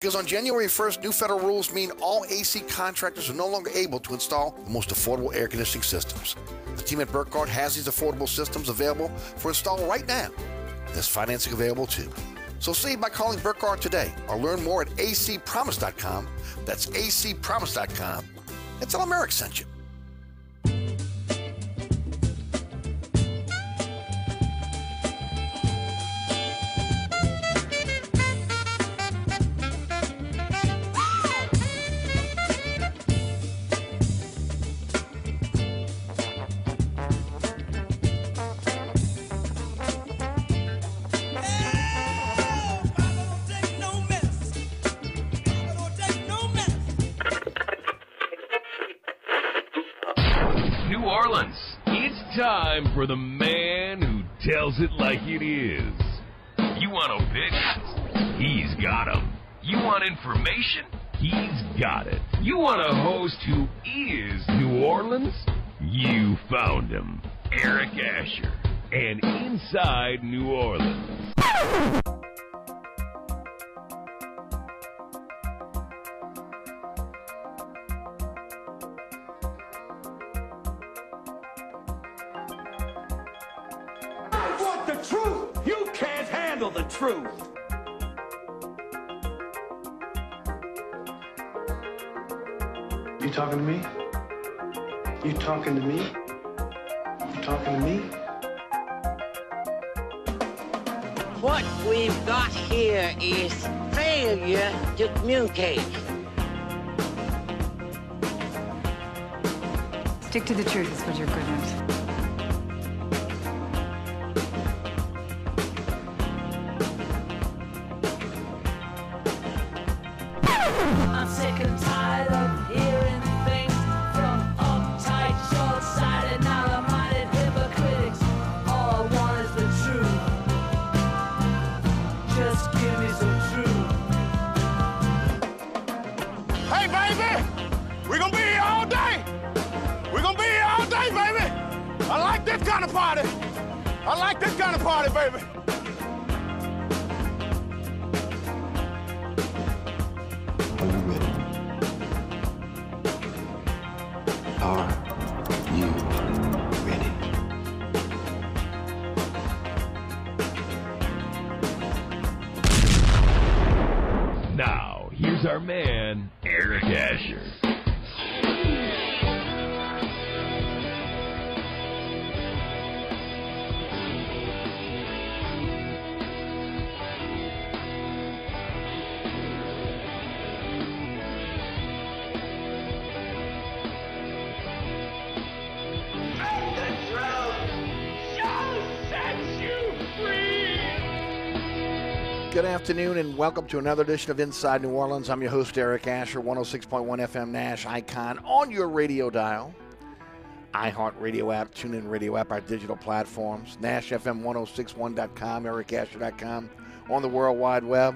Because on January 1st, new federal rules mean all AC contractors are no longer able to install the most affordable air conditioning systems. The team at Burkhardt has these affordable systems available for install right now. There's financing available too. So save by calling Burkhardt today or learn more at acpromise.com. That's acpromise.com. And tell America sent you. Afternoon and welcome to another edition of Inside New Orleans. I'm your host, Eric Asher, 106.1 FM Nash Icon on your radio dial. iHeart Radio app, TuneIn Radio app, our digital platforms, NashFM1061.com, EricAsher.com, on the World Wide Web.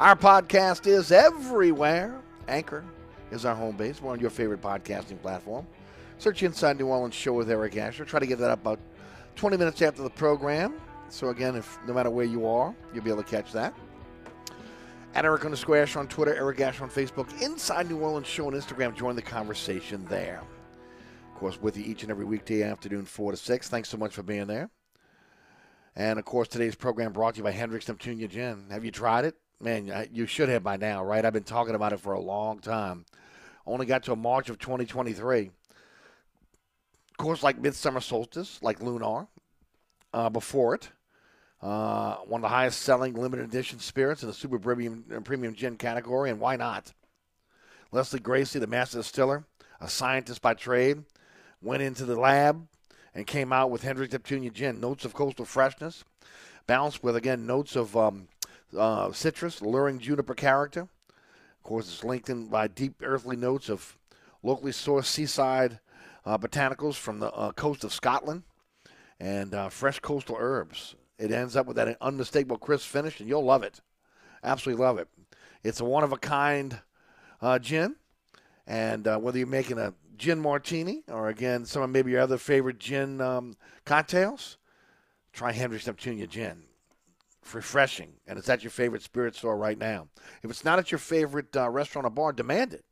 Our podcast is everywhere. Anchor is our home base. We're on your favorite podcasting platform. Search Inside New Orleans Show with Eric Asher. Try to get that up about 20 minutes after the program. So again, if no matter where you are, you'll be able to catch that. At Eric underscore Asher on Twitter, Eric Asher on Facebook, Inside New Orleans Show on Instagram. Join the conversation there. Of course, with you each and every weekday afternoon, 4 to 6. Thanks so much for being there. And of course, today's program brought to you by Hendrick's Neptunia Gin. Have you tried it? Man, you should have by now, right? I've been talking about it for a long time. Only got to March of 2023. Of course, like Midsummer Solstice, like Lunar, uh, before it. Uh, one of the highest selling limited edition spirits in the super premium, uh, premium gin category, and why not? Lesley Gracie, the master distiller, a scientist by trade, went into the lab and came out with Hendrick Neptunia gin. Notes of coastal freshness, balanced with, again, notes of um, uh, citrus, luring juniper character. Of course, it's linked in by deep earthly notes of locally sourced seaside uh, botanicals from the uh, coast of Scotland and uh, fresh coastal herbs. It ends up with that unmistakable crisp finish, and you'll love it. Absolutely love it. It's a one of a kind uh, gin, and uh, whether you're making a gin martini or again some of maybe your other favorite gin um, cocktails, try Hendrick's Neptunia Gin. refreshing, and it's at your favorite spirit store right now. If it's not at your favorite uh, restaurant or bar, demand it,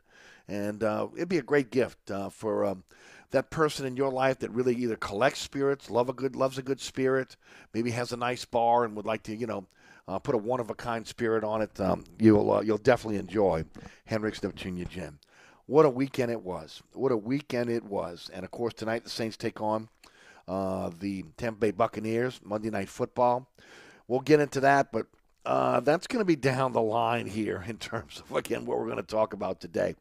and uh, it'd be a great gift uh, for um, that person in your life that really either collects spirits, love a good, loves a good spirit, maybe has a nice bar and would like to, you know, uh, put a one of a kind spirit on it. Um, you'll uh, you'll definitely enjoy Hendrick's Neptunia Gin. What a weekend it was! What a weekend it was! And of course, tonight the Saints take on uh, the Tampa Bay Buccaneers Monday Night Football. We'll get into that, but uh, that's going to be down the line here in terms of again what we're going to talk about today.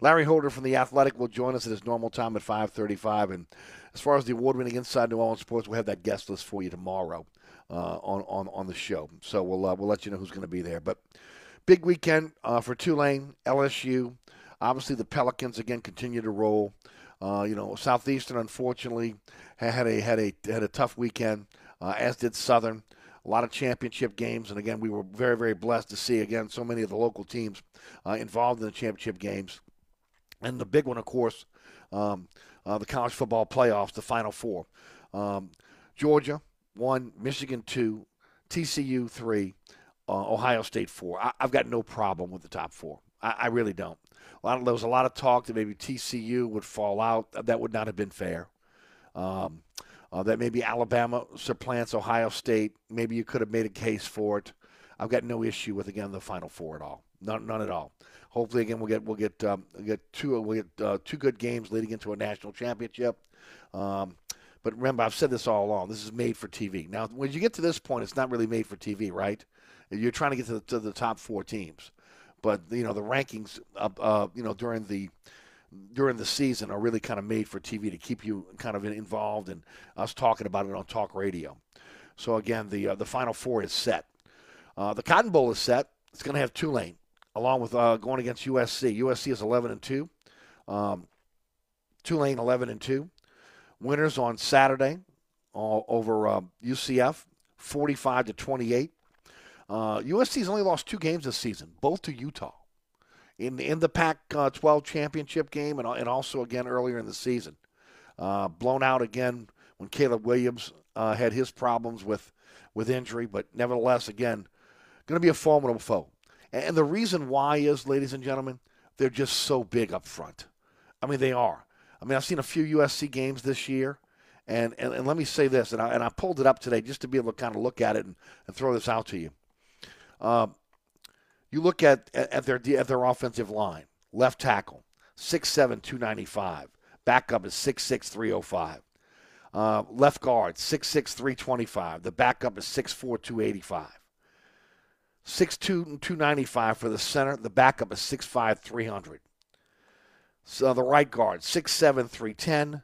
Larry Holder from the Athletic will join us at his normal time at 5:35, and as far as the award-winning Inside New Orleans Sports, we'll have that guest list for you tomorrow uh, on on on the show. So we'll uh, we'll let you know who's going to be there. But big weekend uh, for Tulane, LSU. Obviously, the Pelicans again continue to roll. Uh, you know, Southeastern unfortunately had a had a had a tough weekend, uh, as did Southern. A lot of championship games, and again, we were very very blessed to see again so many of the local teams uh, involved in the championship games. And the big one, of course, um, uh, the college football playoffs, the Final Four. Um, Georgia one, Michigan two, TCU three, uh, Ohio State four. I, have got no problem with the top four. I, I really don't. Of, there was a lot of talk that maybe TCU would fall out. That would not have been fair. Um, uh, that maybe Alabama supplants Ohio State. Maybe you could have made a case for it. I've got no issue with again the Final Four at all. None, none at all. Hopefully, again we'll get we'll get um, we'll get two we'll get uh, two good games leading into a national championship. Um, but remember, I've said this all along. This is made for TV. Now, when you get to this point, it's not really made for TV, right? You're trying to get to the, to the top four teams, but you know the rankings, uh, uh, you know during the during the season are really kind of made for TV to keep you kind of involved and us talking about it on talk radio. So again, the uh, the Final Four is set. Uh, the Cotton Bowl is set. It's going to have Tulane along with uh, going against USC. USC is 11 and two. Um, Tulane 11 and two. Winners on Saturday over uh, UCF, 45 to 28. Uh, USC's only lost two games this season, both to Utah. In, in the Pac uh, 12 championship game and, and also again earlier in the season. Uh, blown out again when Caleb Williams uh, had his problems with, with injury, but nevertheless, again, going to be a formidable foe. And the reason why is, ladies and gentlemen, they're just so big up front. I mean, they are. I mean, I've seen a few USC games this year, and, and, and let me say this, and I, and I pulled it up today just to be able to kind of look at it and, and throw this out to you. Um, you look at, at their at their offensive line, left tackle, 6'7", 295. Backup is 6'6", 305. Uh, left guard, 6'6", 325. The backup is 6'4", 285. 6'2", 295 for the center. The backup is 6'5", 300. So the right guard, 6'7", 310.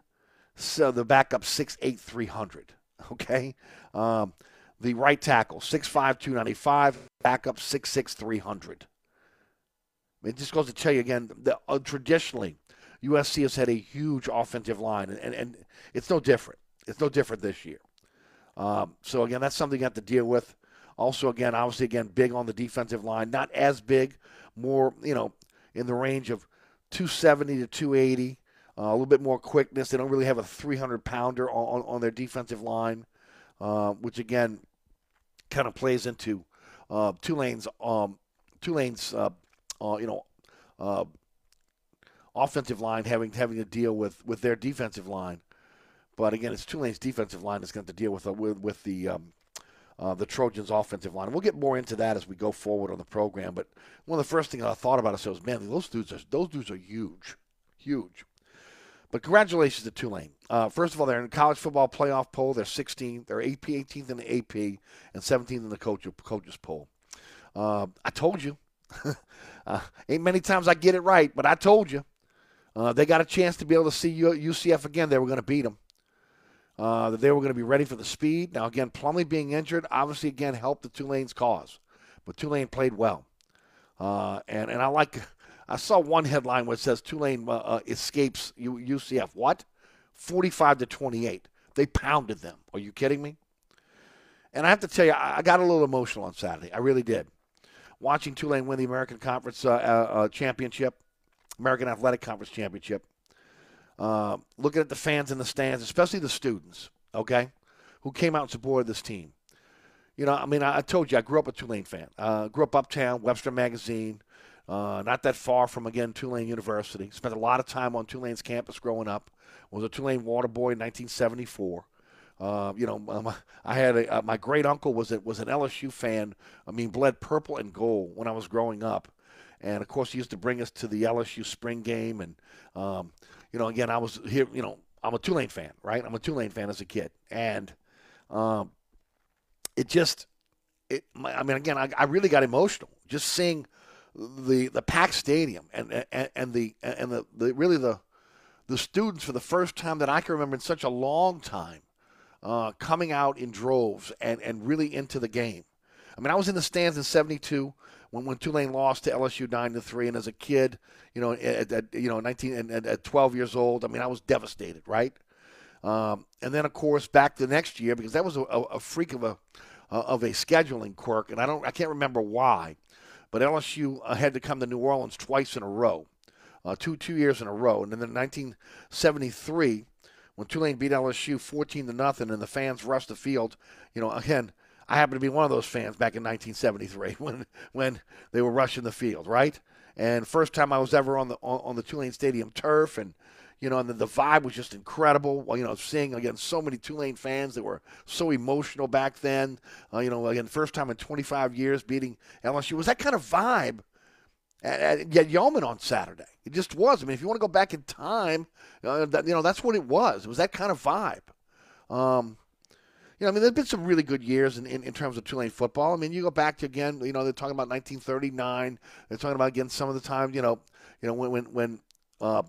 So the backup, 6'8", 300. Okay? Um, the right tackle, 6'5", 295. Backup, 6'6", 300. It just goes to tell you again, that, uh, traditionally, USC has had a huge offensive line, and, and it's no different. It's no different this year. Um, so, again, that's something you have to deal with. Also, again, obviously, again, big on the defensive line. Not as big, more, you know, in the range of 270 to 280. Uh, a little bit more quickness. They don't really have a 300 pounder on, on, their defensive line, uh, which again kind of plays into uh, Tulane's um, Tulane's uh, uh, you know uh, offensive line having having to deal with, with their defensive line. But again, it's Tulane's defensive line that's going to deal with with, with the um, uh, the Trojans' offensive line. We'll get more into that as we go forward on the program. But one of the first things I thought about is, man, those dudes are those dudes are huge, huge. But congratulations to Tulane. Uh, first of all, they're in the college football playoff poll. They're 16th. They're AP 18th in the AP and 17th in the coach, coaches poll. Uh, I told you. uh, ain't many times I get it right, but I told you. Uh, they got a chance to be able to see UCF again. They were going to beat them uh, that they were going to be ready for the speed. Now, again, Plumlee being injured obviously, again, helped the Tulane's cause. But Tulane played well. Uh, and, and I like, I saw one headline where it says Tulane uh, uh escapes UCF. What? 45 to 28. They pounded them. Are you kidding me? And I have to tell you, I got a little emotional on Saturday. I really did. Watching Tulane win the American Conference uh, uh, Championship, American Athletic Conference Championship uh, looking at the fans in the stands, especially the students, okay, who came out and supported this team. you know, I mean, I, I told you I grew up a Tulane fan. Uh, grew up uptown, Webster Magazine, uh, not that far from again Tulane University. Spent a lot of time on Tulane's campus growing up. Was a Tulane water boy in 1974. Uh, you know, um, I had a, uh, my great uncle was a, was an LSU fan. I mean, bled purple and gold when I was growing up, and of course he used to bring us to the LSU spring game. And um, you know, again, I was here. You know, I'm a Tulane fan, right? I'm a Tulane fan as a kid, and um, it just, it. I mean, again, I, I really got emotional just seeing the the packed stadium and and, and the and the, the really the the students for the first time that I can remember in such a long time uh, coming out in droves and, and really into the game. I mean, I was in the stands in '72 when, when Tulane lost to LSU nine to three, and as a kid, you know, at, at you know 19 and at 12 years old, I mean, I was devastated, right? Um, and then, of course, back the next year because that was a, a freak of a uh, of a scheduling quirk, and I don't, I can't remember why, but LSU uh, had to come to New Orleans twice in a row, uh, two two years in a row, and then in 1973 when Tulane beat LSU 14 to nothing and the fans rushed the field, you know, again, I happen to be one of those fans back in 1973 when when they were rushing the field, right? And first time I was ever on the on, on the Tulane Stadium turf, and you know, and the, the vibe was just incredible. Well, you know, seeing again so many Tulane fans that were so emotional back then. Uh, you know, again, first time in 25 years beating LSU was that kind of vibe at, at Yulman on Saturday. It just was. I mean, if you want to go back in time, uh, that, you know, that's what it was. It was that kind of vibe. Um, you know, I mean, there's been some really good years in, in, in, terms of Tulane football. I mean, you go back to again, you know, they're talking about 1939. They're talking about again some of the time, you know, you know when when when uh,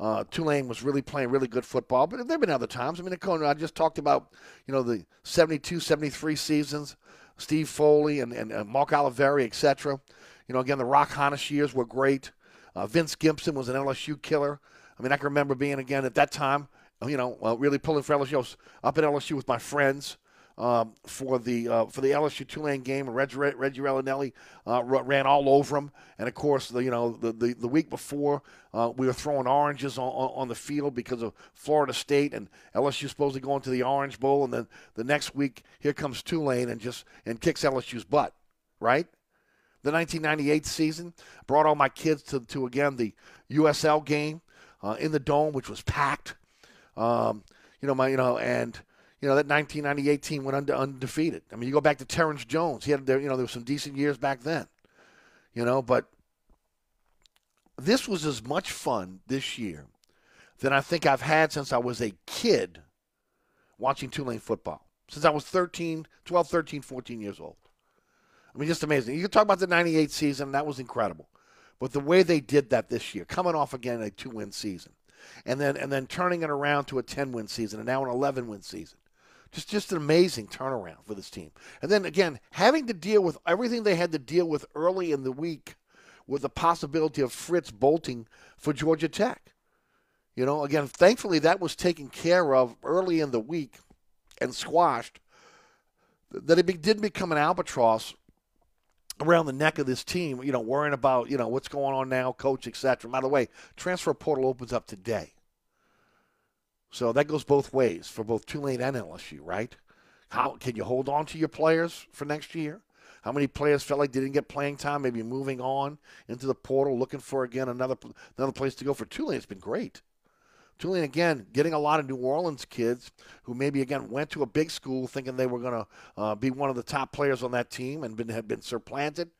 uh, Tulane was really playing really good football. But there've been other times. I mean, Conan, I just talked about, you know, the 72, 73 seasons, Steve Foley and, and, and Mark Oliveri, etc. You know, again, the Roch Hontas years were great. Uh, Vince Gibson was an LSU killer. I mean, I can remember being again at that time, you know, uh, really pulling for LSU. Up at LSU with my friends um, for the uh, for the LSU Tulane game. Reggie, Reggie uh, ran all over him, and of course, the you know the the, the week before uh, we were throwing oranges on, on the field because of Florida State and LSU supposed to go into the Orange Bowl, and then the next week here comes Tulane and just and kicks LSU's butt, right? The 1998 season brought all my kids to to again the USL game uh, in the dome, which was packed. Um, you know my you know and you know, that 1998 team went unde- undefeated. I mean, you go back to Terrence Jones. He had, there, you know, there were some decent years back then. You know, but this was as much fun this year than I think I've had since I was a kid watching Tulane football. Since I was 13, 12, 13, 14 years old. I mean, just amazing. You can talk about the 98 season. That was incredible. But the way they did that this year, coming off again a two-win season, and then and then turning it around to a 10-win season, and now an 11-win season. Just just an amazing turnaround for this team. And then again, having to deal with everything they had to deal with early in the week with the possibility of Fritz bolting for Georgia Tech. You know, again, thankfully that was taken care of early in the week and squashed. That it did become an albatross around the neck of this team, you know, worrying about, you know, what's going on now, coach, etc. By the way, transfer portal opens up today. So that goes both ways for both Tulane and LSU, right? How can you hold on to your players for next year? How many players felt like they didn't get playing time, maybe moving on into the portal, looking for again another another place to go for Tulane? It's been great. Tulane again getting a lot of New Orleans kids who maybe again went to a big school thinking they were going to uh, be one of the top players on that team and been have been supplanted,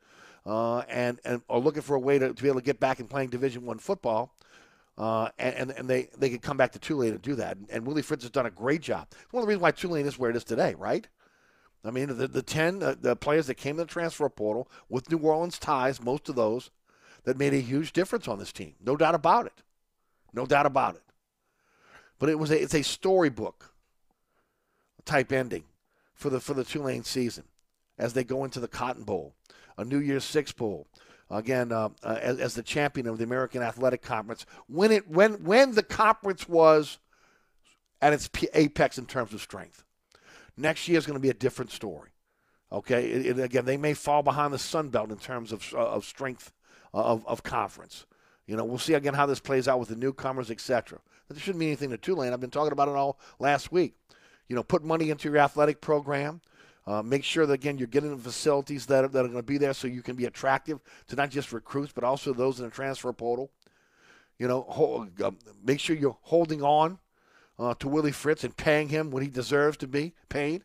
uh, and and are looking for a way to, to be able to get back and playing Division One football. Uh, and, and they, they could come back to Tulane and do that. And, and Willie Fritz has done a great job. It's one of the reasons why Tulane is where it is today, right? I mean, the, the 10 uh, the players that came to the transfer portal with New Orleans ties, most of those, that made a huge difference on this team. No doubt about it. No doubt about it. But it was a, it's a storybook type ending for the for the Tulane season as they go into the Cotton Bowl, a New Year's Six Bowl, again uh, uh, as, as, the champion of the American Athletic Conference when it when when the conference was at its apex in terms of strength. Next year is going to be a different story. Okay, it, it, again, they may fall behind the Sun Belt in terms of uh, of strength uh, of of conference. You know, we'll see again how this plays out with the newcomers, etc. That shouldn't mean anything to Tulane. I've been talking about it all last week. You know, put money into your athletic program. Uh, make sure that again you're getting the facilities that are, that are going to be there so you can be attractive to not just recruits but also those in the transfer portal. You know, hold, uh, make sure you're holding on uh, to Willie Fritz and paying him what he deserves to be paid,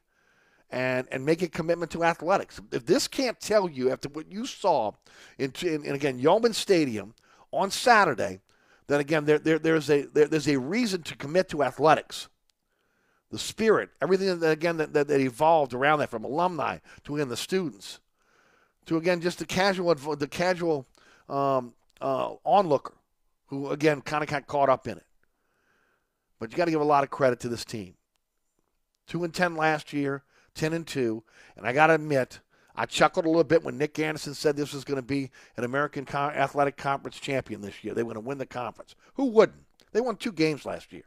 and and make a commitment to athletics. If this can't tell you after what you saw in, in, in again Yulman Stadium on Saturday, then again there, there there's a there, there's a reason to commit to athletics the spirit, everything that again that, that, that, evolved around that, from alumni to again the students, to again just the casual the casual um, uh, onlooker, who again kind of got caught up in it. But you got to give a lot of credit to this team. Two and ten last year, ten and two, and I got to admit. I chuckled a little bit when Nick Anderson said this was going to be an American Athletic Conference champion this year. They were going to win the conference. Who wouldn't? They won two games last year.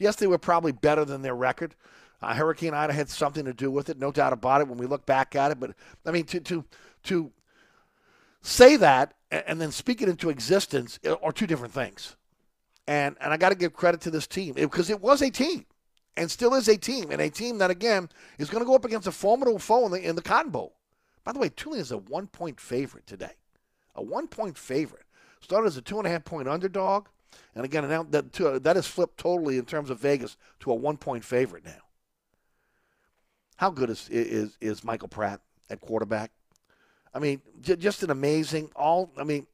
Yes, they were probably better than their record. Uh, Hurricane Ida had something to do with it, no doubt about it. When we look back at it, but I mean to to to say that and then speak it into existence are two different things. And and I got to give credit to this team because it, it was a team and still is a team and a team that again is going to go up against a formidable foe in the in the Cotton Bowl. By the way, Tulane is a one point favorite today, a one point favorite. Started as a two and a half point underdog. And again, now that that has flipped totally in terms of Vegas to a one point favorite now. How good is is is Michael Pratt at quarterback? I mean, j- just an amazing all. I mean,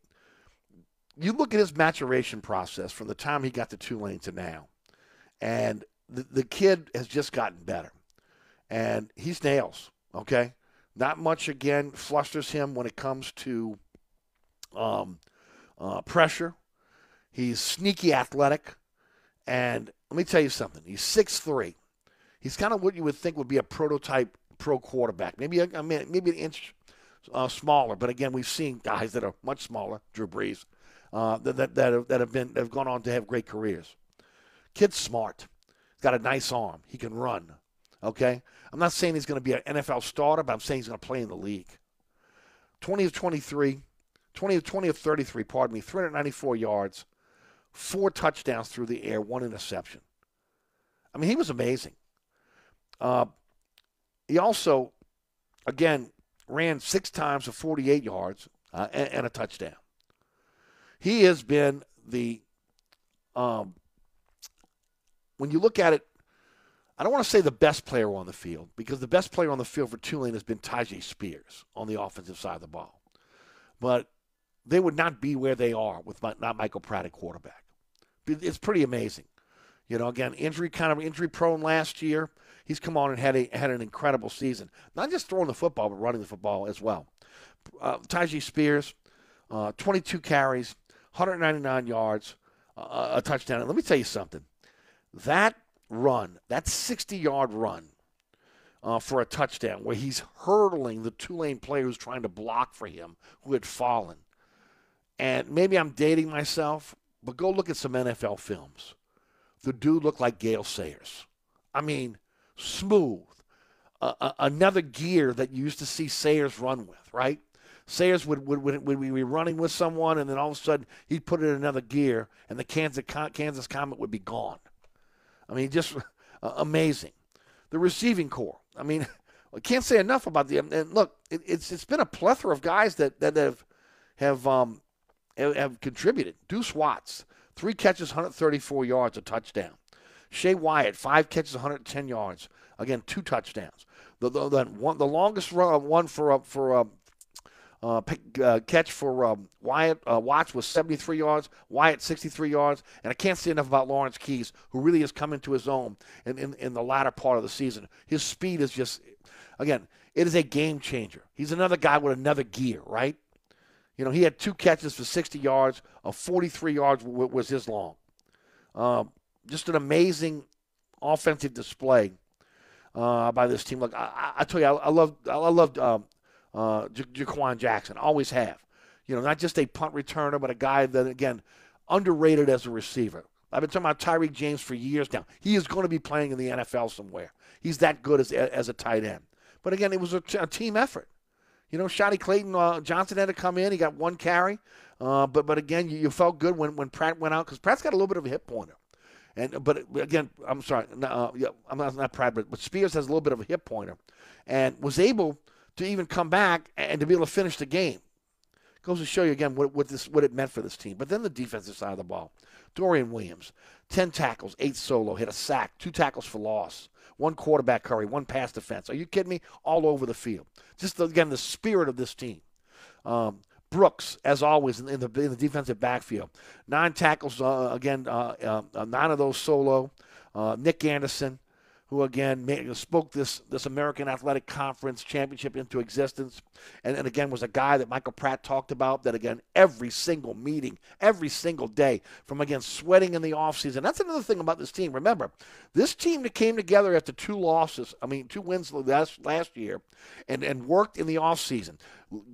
you look at his maturation process from the time he got to Tulane to now, and the, the kid has just gotten better, and he's nails. Okay, not much again flusters him when it comes to um, uh, pressure He's sneaky athletic. And let me tell you something. He's six three. He's kind of what you would think would be a prototype pro quarterback. Maybe a, maybe an inch uh, smaller. But again, we've seen guys that are much smaller, Drew Brees, uh, that, that, that, have, that have been that have gone on to have great careers. Kid's smart. He's got a nice arm. He can run. Okay? I'm not saying he's going to be an NFL starter, but I'm saying he's going to play in the league. 20 of 23, 20 of 20 of 33, pardon me, 394 yards, four touchdowns through the air, one interception. I mean, he was amazing. Uh, he also, again, ran six times for 48 yards uh, and, and, a touchdown. He has been the, um, when you look at it, I don't want to say the best player on the field because the best player on the field for Tulane has been Tyjae Spears on the offensive side of the ball. But they would not be where they are with not Michael Pratt at quarterback it's pretty amazing. You know, again, injury kind of injury prone last year. He's come on and had a had an incredible season. Not just throwing the football, but running the football as well. Uh, Spears, uh, 22 carries, 199 yards, uh, a touchdown. And let me tell you something. That run, that 60 yard run uh, for a touchdown, where he's hurdling the Tulane player who's trying to block for him, who had fallen. And maybe I'm dating myself, but go look at some NFL films. The dude looked like Gale Sayers. I mean, smooth. Uh, uh, another gear that you used to see Sayers run with, right? Sayers would, would, would, would be running with someone, and then all of a sudden he'd put it in another gear, and the Kansas, Kansas Comet would be gone. I mean, just uh, amazing. The receiving corps. I mean, I can't say enough about the. And look, it, it's it's been a plethora of guys that that have have um, have contributed. Deuce Watts, three catches, 134 yards, a touchdown. Shae Wyatt, five catches, 110 yards. Again, two touchdowns. The the, the, one, the longest run, one for uh, for uh, uh, uh, catch for um, Wyatt uh, Watts was 73 yards. Wyatt 63 yards, and I can't say enough about Lawrence Keys, who really has come into his own in, in, in the latter part of the season. His speed is just, again, it is a game changer. He's another guy with another gear, right? You know, he had two catches for 60 yards. A 43 yards was his long. Um, just an amazing offensive display uh, by this team. Look, I, I tell you, I, I love I loved um, uh, J- Jha'Quan Jackson. Always have. You know, not just a punt returner, but a guy that again underrated as a receiver. I've been talking about Tyrick James for years now. He is going to be playing in the NFL somewhere. He's that good as as a tight end. But again, it was a, t- a team effort. You know, Shaadie Clayton uh, Johnson had to come in. He got one carry. Uh, but but again, you, you, felt good when, when Pratt went out because Pratt's got a little bit of a hip pointer. And but again, I'm sorry, uh, I'm not, not proud, but, but Spears has a little bit of a hip pointer, and was able to even come back and to be able to finish the game. Goes to show you again what, what this what it meant for this team. But then the defensive side of the ball, Dorian Williams, ten tackles, eight solo, hit a sack, two tackles for loss, one quarterback hurry, one pass defense. Are you kidding me? All over the field. Just again the spirit of this team. Um, Brooks, as always, in the, in the defensive backfield. Nine tackles, uh, again, uh, uh, nine of those solo. Uh, Nick Anderson, who again spoke this this American Athletic Conference championship into existence, and, and again was a guy that Michael Pratt talked about. That again, every single meeting, every single day, from again sweating in the offseason. That's another thing about this team. Remember, this team that came together after two losses, I mean two wins last last year, and and worked in the offseason.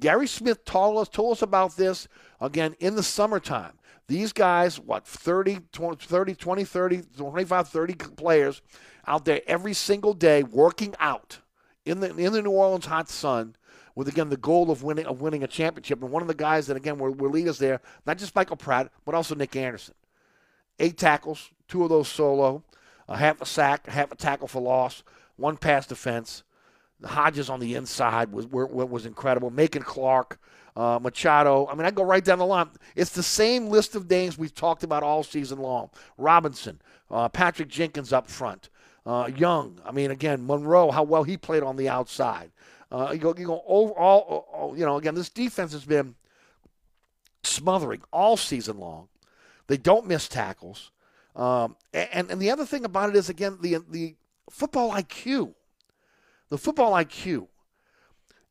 Gary Smith told us told us about this again in the summertime. These guys, what, 30, 20, 30, 20, 30, 25, 30 players out there every single day working out in the in the New Orleans hot sun with again the goal of winning of winning a championship. And one of the guys that again were, were leaders there, not just Michael Pratt, but also Nick Anderson. Eight tackles, two of those solo, a half a sack, half a tackle for loss, one pass defense. The Hodges on the inside was was incredible. Macon Clark, uh, Machado. I mean, I go right down the line. It's the same list of names we've talked about all season long. Robinson, uh, Patrick Jenkins up front, uh, Young, I mean, again, Monroe, how well he played on the outside. Uh, you go, you go overall, you know, again, this defense has been smothering all season long. They don't miss tackles. Um, and, and the other thing about it is, again, the, the football IQ. The football IQ.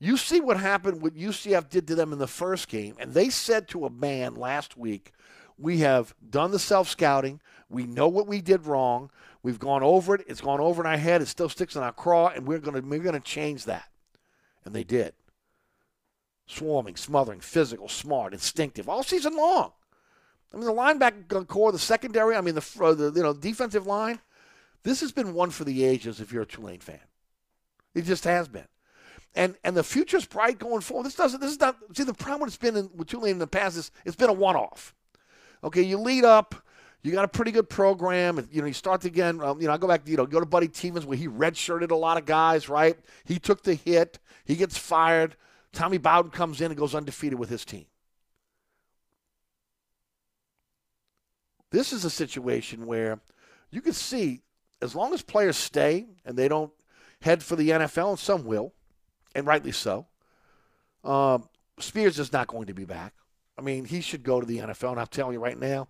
You see what happened, what UCF did to them in the first game, and they said to a man last week, We have done the self scouting. We know what we did wrong. We've gone over it. It's gone over in our head. It still sticks in our craw, and we're going to we're going to change that. And they did. Swarming, smothering, physical, smart, instinctive, all season long. I mean, the linebacker corps, the secondary. I mean, the, uh, the you know defensive line. This has been one for the ages. If you're a Tulane fan, it just has been. And and the future's bright going forward. This doesn't. This is not. See, the problem it's been in, with Tulane in the past is it's been a one-off. Okay, you lead up you got a pretty good program. You know, you start again. Um, you know, I go back. You know, go to Buddy Teevens where he redshirted a lot of guys. Right? He took the hit. He gets fired. Tommy Bowden comes in and goes undefeated with his team. This is a situation where you can see, as long as players stay and they don't head for the NFL, and some will, and rightly so. Um, Spears is not going to be back. I mean, he should go to the NFL, and I'm telling you right now,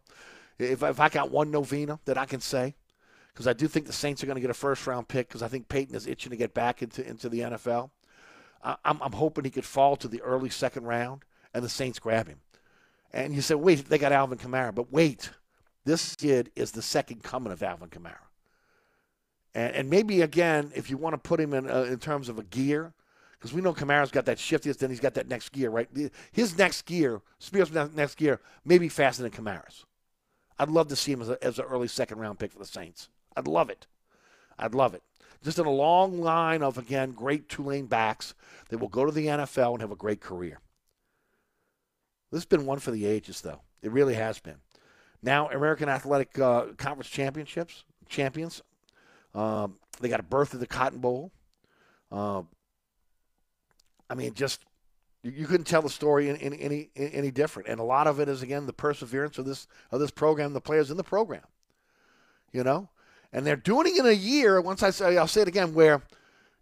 if, if I got one novena that I can say, because I do think the Saints are going to get a first round pick because I think Payton is itching to get back into, into the NFL. I, I'm, I'm hoping he could fall to the early second round and the Saints grab him. And you say, wait, they got Alvin Kamara. But wait, this kid is the second coming of Alvin Kamara. And, and maybe, again, if you want to put him in, uh, in terms of a gear, because we know Kamara's got that shiftiness, then he's got that next gear, right? His next gear, Spears' next gear, may be faster than Kamara's. I'd love to see him as, a, as an early second round pick for the Saints. I'd love it. I'd love it. Just in a long line of, again, great Tulane backs that will go to the NFL and have a great career. This has been one for the ages, though. It really has been. Now, American Athletic uh, Conference Championships, champions. Um, they got a berth at the Cotton Bowl. Uh, I mean, just you, couldn't tell the story in, in, any any different. And a lot of it is again the perseverance of this of this program, the players in the program. You know, and they're doing it in a year. Once I say, I'll say it again, where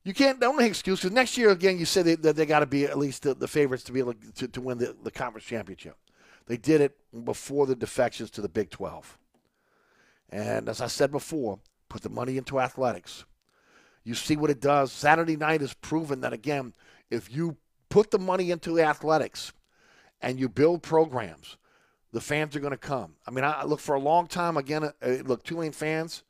you can't don't make excuses. Next year again, you said they, that they got to be at least the, the, favorites to be able to, to win the, the conference championship. They did it before the defections to the Big 12. And as I said before, put the money into athletics. You see what it does. Saturday night has proven that again, if you put the money into athletics and you build programs, the fans are going to come. I mean, I look for a long time again. Uh, look, Tulane fans,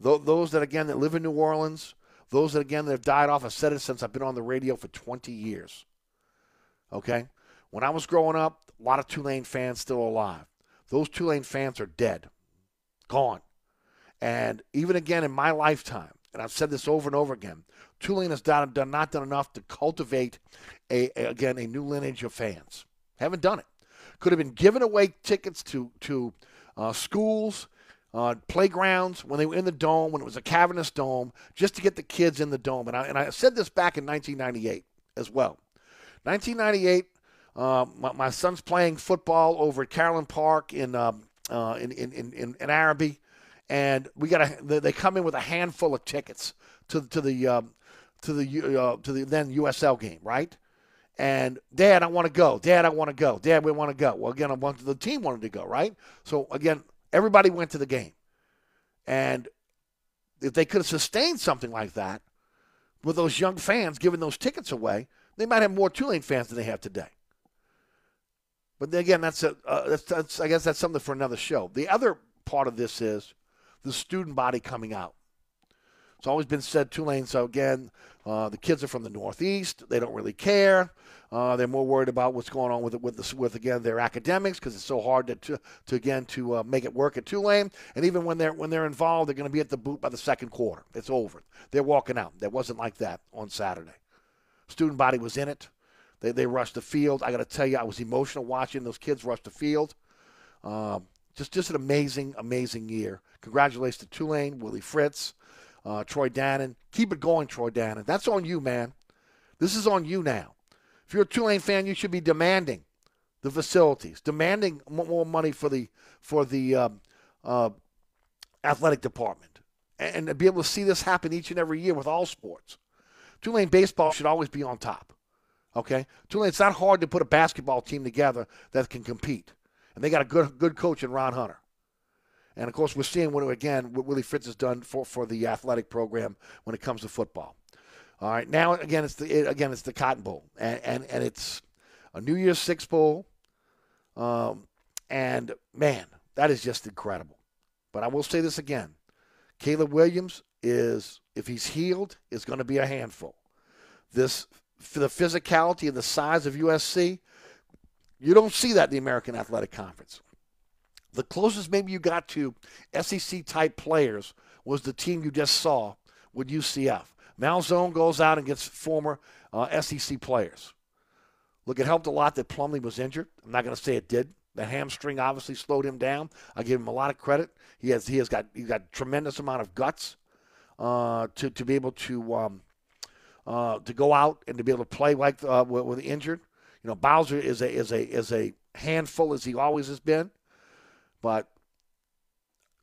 those that again that live in New Orleans, those that again that have died off. I've said it since I've been on the radio for 20 years. Okay, when I was growing up, a lot of Tulane fans still alive. Those Tulane fans are dead, gone. And even again in my lifetime, and I've said this over and over again, Tulane has done, done not done enough to cultivate a, a, again a new lineage of fans. Haven't done it. Could have been giving away tickets to to uh, schools, uh, playgrounds when they were in the dome, when it was a cavernous dome, just to get the kids in the dome. And I, and I said this back in 1998 as well. 1998, uh, my, my, son's playing football over at Carolyn Park in, um, uh, in, in, in, in, Arabi, and we got a, they come in with a handful of tickets to, to the um, to the uh, to the then USL game, right? And Dad, I want to go. Dad, I want to go. Dad, we want to go. Well, again, I the team wanted to go, right? So again, everybody went to the game, and if they could have sustained something like that with those young fans giving those tickets away, they might have more Tulane fans than they have today. But again, that's a uh, that's, that's I guess that's something for another show. The other part of this is the student body coming out. It's always been said Tulane. So again, uh, the kids are from the Northeast. They don't really care. Uh, they're more worried about what's going on with with with again their academics because it's so hard to, to, to again to uh, make it work at Tulane. And even when they're when they're involved, they're going to be at the boot by the second quarter. It's over. They're walking out. That wasn't like that on Saturday. Student body was in it. They they rushed the field. I got to tell you, I was emotional watching those kids rush the field. Um, just just an amazing amazing year. Congratulations to Tulane, Willie Fritz uh, Troy Dannen. Keep it going, Troy Dannen. That's on you, man. This is on you now. If you're a Tulane fan, you should be demanding the facilities, demanding more money for the for the um, uh, athletic department, and, and be able to see this happen each and every year with all sports. Tulane baseball should always be on top. Okay, Tulane. It's not hard to put a basketball team together that can compete, and they got a good good coach in Ron Hunter. And of course, we're seeing what again what Willie Fritz has done for, for the athletic program when it comes to football. All right, now again it's the it, again it's the Cotton Bowl, and, and and it's a New Year's Six bowl, um, and man, that is just incredible. But I will say this again: Caleb Williams is, if he's healed, is going to be a handful. This the physicality and the size of USC, you don't see that in the American Athletic Conference. The closest maybe you got to SEC type players was the team you just saw with UCF. Malzahn goes out and gets former uh, SEC players. Look, it helped a lot that Plumlee was injured. I'm not going to say it did. The hamstring obviously slowed him down. I give him a lot of credit. He has he has got he got tremendous amount of guts uh, to to be able to um, uh, to go out and to be able to play like uh, with, with injured. You know, Bowser is a is a is a handful as he always has been. But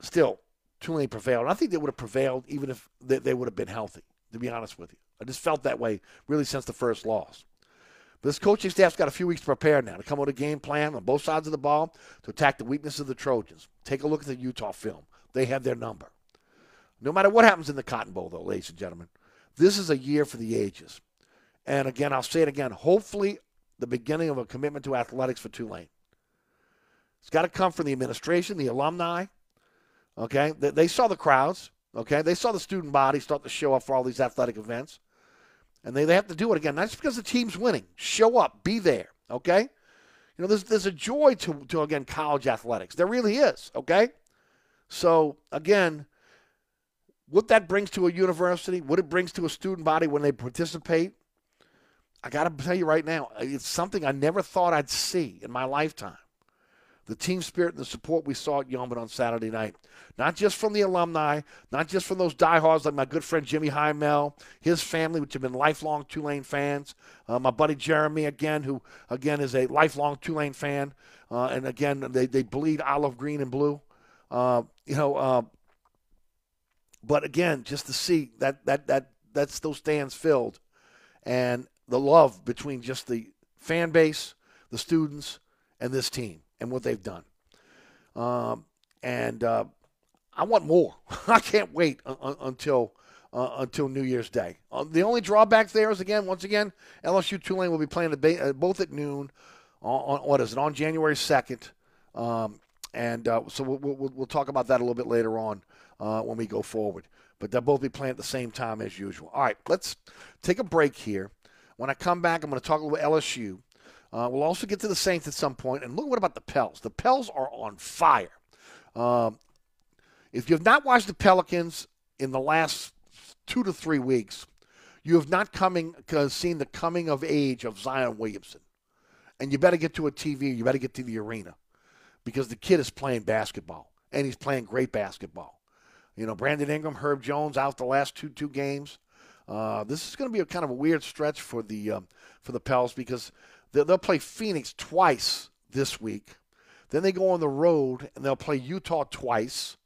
still, Tulane prevailed. I think they would have prevailed even if they, they would have been healthy, to be honest with you. I just felt that way really since the first loss. But this coaching staff's got a few weeks to prepare now to come with a game plan on both sides of the ball to attack the weakness of the Trojans. Take a look at the Utah film. They have their number. No matter what happens in the Cotton Bowl, though, ladies and gentlemen, this is a year for the ages. And again, I'll say it again. Hopefully, the beginning of a commitment to athletics for Tulane. It's got to come from the administration, the alumni. Okay, they, they saw the crowds. Okay, they saw the student body start to show up for all these athletic events, and they, they have to do it again. Not just because the team's winning. Show up, be there. Okay, you know there's there's a joy to to again college athletics. There really is. Okay, so again, what that brings to a university, what it brings to a student body when they participate, I got to tell you right now, it's something I never thought I'd see in my lifetime the team spirit and the support we saw at Yulman on Saturday night. Not just from the alumni, not just from those diehards like my good friend Jimmy Highmel, his family, which have been lifelong Tulane fans. Uh, my buddy Jeremy, again, who, again, is a lifelong Tulane fan. Uh, and again, they, they bleed olive green and blue. Uh, you know, uh, but again, just to see that, that, that, that's those stands filled and the love between just the fan base, the students, and this team and what they've done. Um, and uh, I want more. I can't wait until uh, until New Year's Day. Uh, the only drawback there is again, once again, LSU Tulane will be playing ba- uh, both at noon. On, on, what is it on January second? Um, and uh, so we'll, we'll, we'll, talk about that a little bit later on uh, when we go forward. But they'll both be playing at the same time as usual. All right, let's take a break here. When I come back, I'm going to talk a little LSU. Uh, we'll also get to the Saints at some point. And look, what about the Pels? The Pels are on fire. Um, if you have not watched the Pelicans in the last two to three weeks, you have not coming seen the coming of age of Zion Williamson. And you better get to a TV. You better get to the arena because the kid is playing basketball. and he's playing great basketball. You know, Brandon Ingram, Herb Jones out the last two two games. Uh, this is going to be a kind of a weird stretch for the um, for the Pels because they'll, play Phoenix twice this week. Then they go on the road and they'll play Utah twice,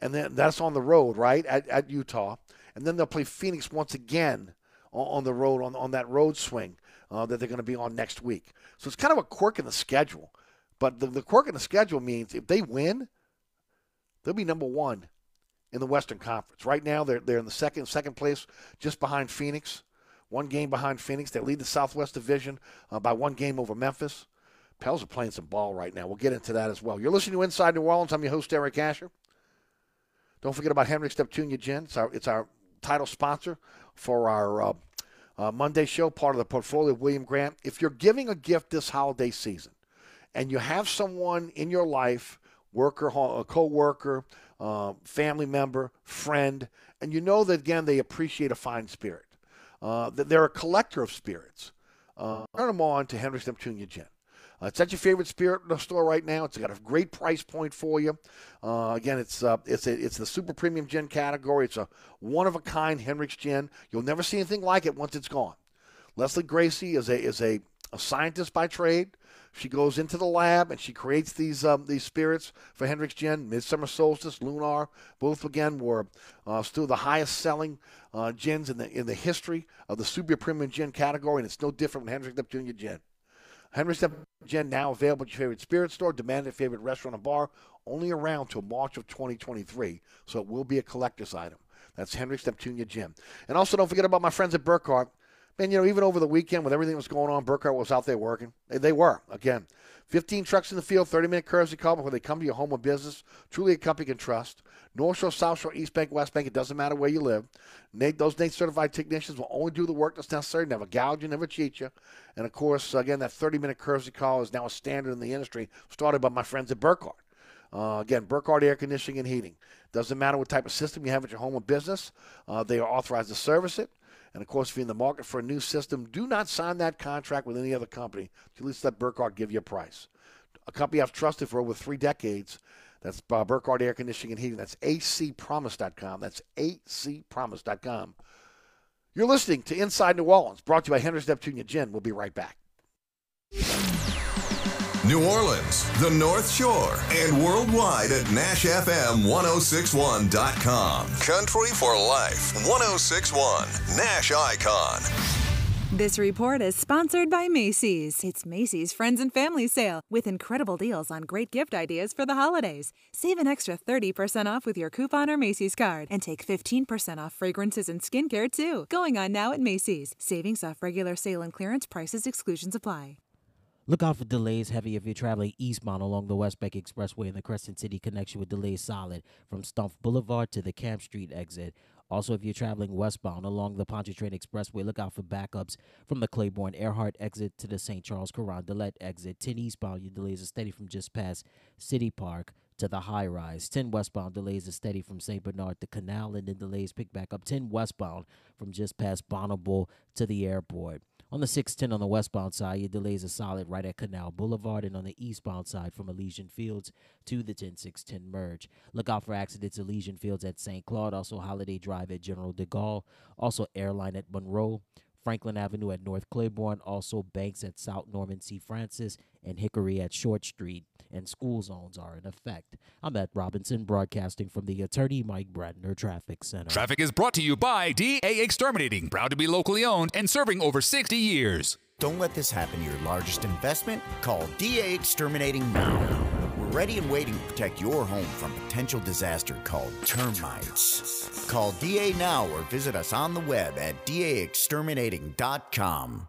and then that's on the road, right at, at Utah. And then they'll play Phoenix once again on, on the road on on that road swing uh, that they're going to be on next week. So it's kind of a quirk in the schedule. But the, the quirk in the schedule means if they win, they'll be number one in the Western Conference. Right now, they're, they're in the second second place, just behind Phoenix. One game behind Phoenix. They lead the Southwest Division uh, by one game over Memphis. Pels are playing some ball right now. We'll get into that as well. You're listening to Inside New Orleans. I'm your host, Eric Asher. Don't forget about Hendrick's Neptunia Gin. It's our, it's our title sponsor for our uh, uh, Monday show, part of the portfolio of William Grant. If you're giving a gift this holiday season and you have someone in your life, worker, a co-worker, uh, family member, friend, and you know that, again, they appreciate a fine spirit, uh, they're a collector of spirits, uh, turn them on to Hendrick's Neptunia Gin. Uh, it's at your favorite spirit in the store right now. It's got a great price point for you. Uh, again, it's uh, it's a, it's the super premium gin category. It's a one of a kind Hendrick's gin. You'll never see anything like it once it's gone. Lesley Gracie is a is a, a scientist by trade. She goes into the lab and she creates these um, these spirits for Hendrick's Gin. Midsummer Solstice, Lunar, both again were uh, still the highest selling uh, gins in the in the history of the super premium gin category, and it's no different from Hendrick's Neptunia Gin. Hendrick's Gin now available at your favorite spirit store, demand at favorite restaurant and bar, only around till March of 2023, so it will be a collector's item. That's Hendrick's Neptunia Gin. And also don't forget about my friends at Burkhardt. Man, you know, even over the weekend with everything that was going on, Burkhardt was out there working. They, they were, again. 15 trucks in the field, 30 minute courtesy call before they come to your home or business. Truly a company you can trust. North Shore, South Shore, East Bank, West Bank, it doesn't matter where you live. Nate, those NATE certified technicians will only do the work that's necessary, never gouge you, never cheat you. And of course, again, that 30 minute courtesy call is now a standard in the industry, started by my friends at Burkhardt. Uh, again, Burkhardt Air Conditioning and Heating. Doesn't matter what type of system you have at your home or business, uh, they are authorized to service it. And of course, if you're in the market for a new system, do not sign that contract with any other company. At least let Burkhardt give you a price. A company I've trusted for over three decades. That's uh, Burkhardt Air Conditioning and Heating. That's acpromise.com. That's acpromise.com. You're listening to Inside New Orleans, brought to you by Hendrick's Neptunia Gin. We'll be right back. New Orleans, the North Shore, and worldwide at NashFM1061.com. Country for Life 1061, Nash Icon. This report is sponsored by Macy's. It's Macy's Friends and Family Sale with incredible deals on great gift ideas for the holidays. Save an extra 30% off with your coupon or Macy's card and take 15% off fragrances and skincare too. Going on now at Macy's. Savings off regular sale and clearance prices, exclusions apply. Look out for delays heavy if you're traveling eastbound along the West Bank Expressway and the Crescent City connection with delays solid from Stumpf Boulevard to the Camp Street exit. Also, if you're traveling westbound along the Pontchartrain Expressway, look out for backups from the Claiborne Earhart exit to the St. Charles Carondelet exit. 10 eastbound, your delays are steady from just past City Park to the high rise. 10 westbound delays are steady from St. Bernard to Canal, and then delays pick back up 10 westbound from just past Bonnabel to the airport. On the 610 on the westbound side, your delays are solid right at Canal Boulevard, and on the eastbound side from Elysian Fields to the 10610 merge. Look out for accidents at Elysian Fields at St. Claude, also Holiday Drive at General de Gaulle, also Airline at Monroe. Franklin Avenue at North Claiborne, also Banks at South Norman C. Francis, and Hickory at Short Street, and school zones are in effect. I'm at Robinson, broadcasting from the Attorney Mike Brandner Traffic Center. Traffic is brought to you by DA Exterminating, proud to be locally owned and serving over 60 years. Don't let this happen to your largest investment. Call DA Exterminating now. We're ready and waiting to protect your home from potential disaster called termites. Call DA now or visit us on the web at daexterminating.com.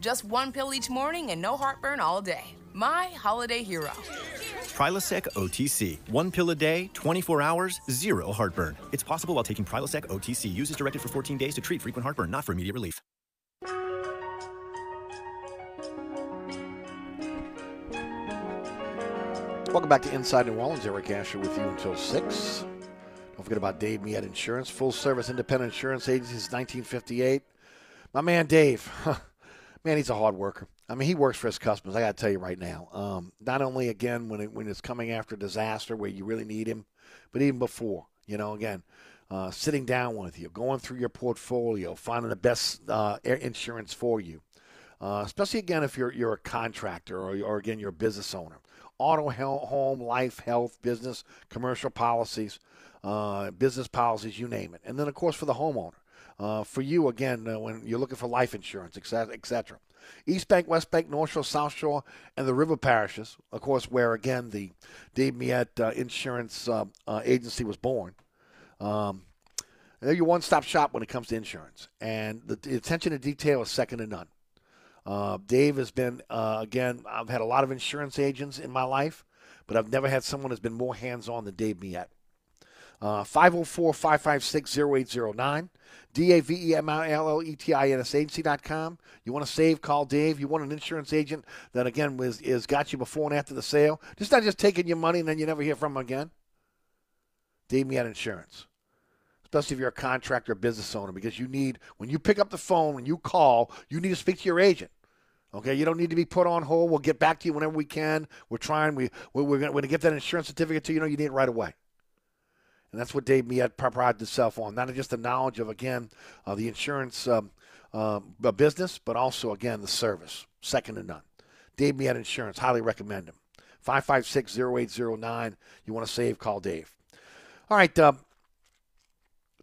Just one pill each morning and no heartburn all day. My holiday hero. Prilosec OTC. One pill a day, 24 hours, zero heartburn. It's possible while taking Prilosec OTC. Use as directed for 14 days to treat frequent heartburn, not for immediate relief. Welcome back to Inside New Orleans. Eric Asher with you until 6. Don't forget about Dave Millet Insurance, full service independent insurance agency since 1958. My man Dave, man, he's a hard worker. I mean, he works for his customers. I got to tell you right now. Um, not only again when it, when it's coming after disaster where you really need him, but even before. You know, again, uh, sitting down with you, going through your portfolio, finding the best uh, insurance for you. Uh, especially again if you're you're a contractor or, or again you're a business owner. Auto, home, life, health, business, commercial policies, uh, business policies, you name it. And then of course for the homeowner uh, for you again uh, when you're looking for life insurance, etc. etc. East Bank, West Bank, North Shore, South Shore, and the river parishes, of course, where again the Dave Millet uh, Insurance uh, uh, Agency was born. Um, they're your one-stop shop when it comes to insurance, and the, the attention to detail is second to none. Uh, Dave has been again. I've had a lot of insurance agents in my life, but I've never had someone who's been more hands-on than Dave Millet. Uh, 504 556 0809. D-A-V-E-M-I-L-L-E-T-I-N-S agency.com. You want to save, call Dave. You want an insurance agent that, again, is got you before and after the sale. Just not just taking your money and then you never hear from them again. Dave Millet Insurance. Especially if you're a contractor or business owner, because you need, when you pick up the phone, when you call, you need to speak to your agent. Okay, you don't need to be put on hold. We'll get back to you whenever we can. We're trying. We we're, going to get that insurance certificate to you. Know you need it right away. And that's what Dave Millet prided himself on. Not just the knowledge of, again, uh, the insurance um, uh, business, but also, again, the service. Second to none. Dave Millet Insurance. Highly recommend him. 556 0809. You want to save, call Dave. All right. Uh,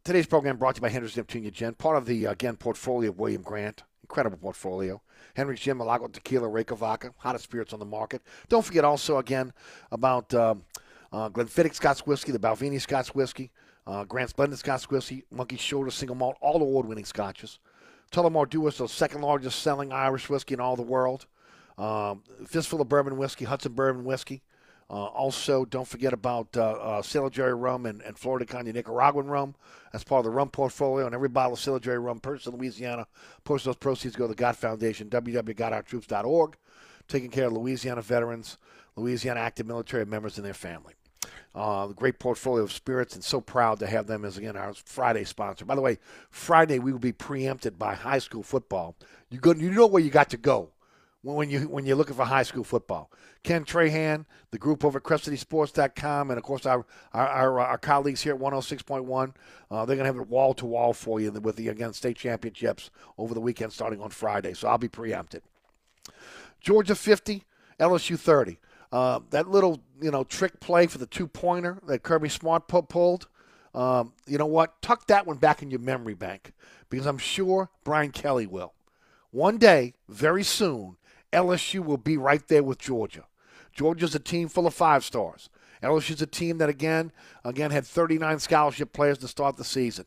today's program brought to you by Hendrick's Neptunia Gin, part of the, again, portfolio of William Grant. Incredible portfolio. Hendrick's Gin, Milagro Tequila, Reyka Vodka, hottest spirits on the market. Don't forget also, again, about. Um, uh, Glenfiddich Scotch Whiskey, the Balvenie Scotch Whiskey, uh, Grant's Blended Scotch Whiskey, Monkey Shoulder Single Malt, all award winning scotches. Tullamore Dew is the second largest selling Irish whiskey in all the world. Um, Fistful of Bourbon Whiskey, Hudson Bourbon Whiskey. Uh, also, don't forget about uh, uh, Sailor Jerry rum and, and Flor de Caña Nicaraguan rum. That's part of the rum portfolio. And every bottle of Sailor Jerry rum purchased in Louisiana, push those proceeds go to the God Foundation, www.godourtroops.org, taking care of Louisiana veterans, Louisiana active military members, and their family. Uh, great portfolio of spirits, and so proud to have them as again our Friday sponsor. By the way, Friday we will be preempted by high school football. You go, you know where you got to go when you when you're looking for high school football. Ken Trahan, the group over at CrescentCitySports.com, and of course our our, our, our colleagues here at 106.1, uh, they're going to have it wall to wall for you with the again state championships over the weekend starting on Friday. So I'll be preempted. Georgia 50, LSU 30. Uh, that little you know trick play for the two pointer that Kirby Smart pulled. Um, you know what? Tuck that one back in your memory bank because I'm sure Brian Kelly will. One day, very soon, LSU will be right there with Georgia. Georgia's a team full of five stars. LSU's a team that again, again had 39 scholarship players to start the season.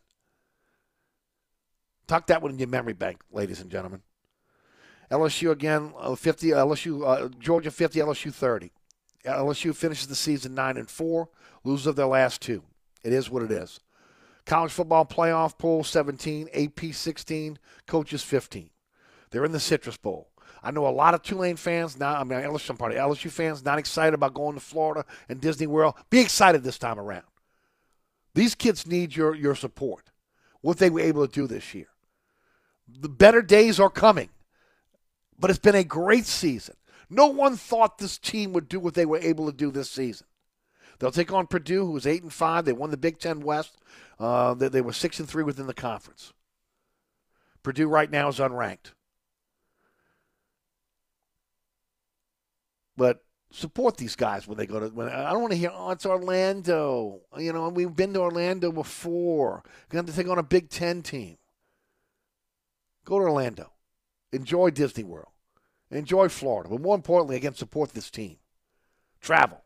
Tuck that one in your memory bank, ladies and gentlemen. LSU again, uh, 50. LSU, uh, Georgia 50, LSU 30. LSU finishes the season nine and four, loses their last two. It is what it is. College football playoff pool 17, AP 16, coaches 15. They're in the Citrus Bowl. I know a lot of Tulane fans now. I mean, LSU, party LSU fans not excited about going to Florida and Disney World. Be excited this time around. These kids need your your support. What they were able to do this year. The better days are coming, but it's been a great season. No one thought this team would do what they were able to do this season. They'll take on Purdue, who was eight and five. They won the Big Ten West. Uh, they, they were six and three within the conference. Purdue right now is unranked. But support these guys when they go to. When, I don't want to hear, oh, it's Orlando. You know, we've been to Orlando before. Going to take on a Big Ten team. Go to Orlando. Enjoy Disney World. Enjoy Florida. But more importantly, again, support this team. Travel.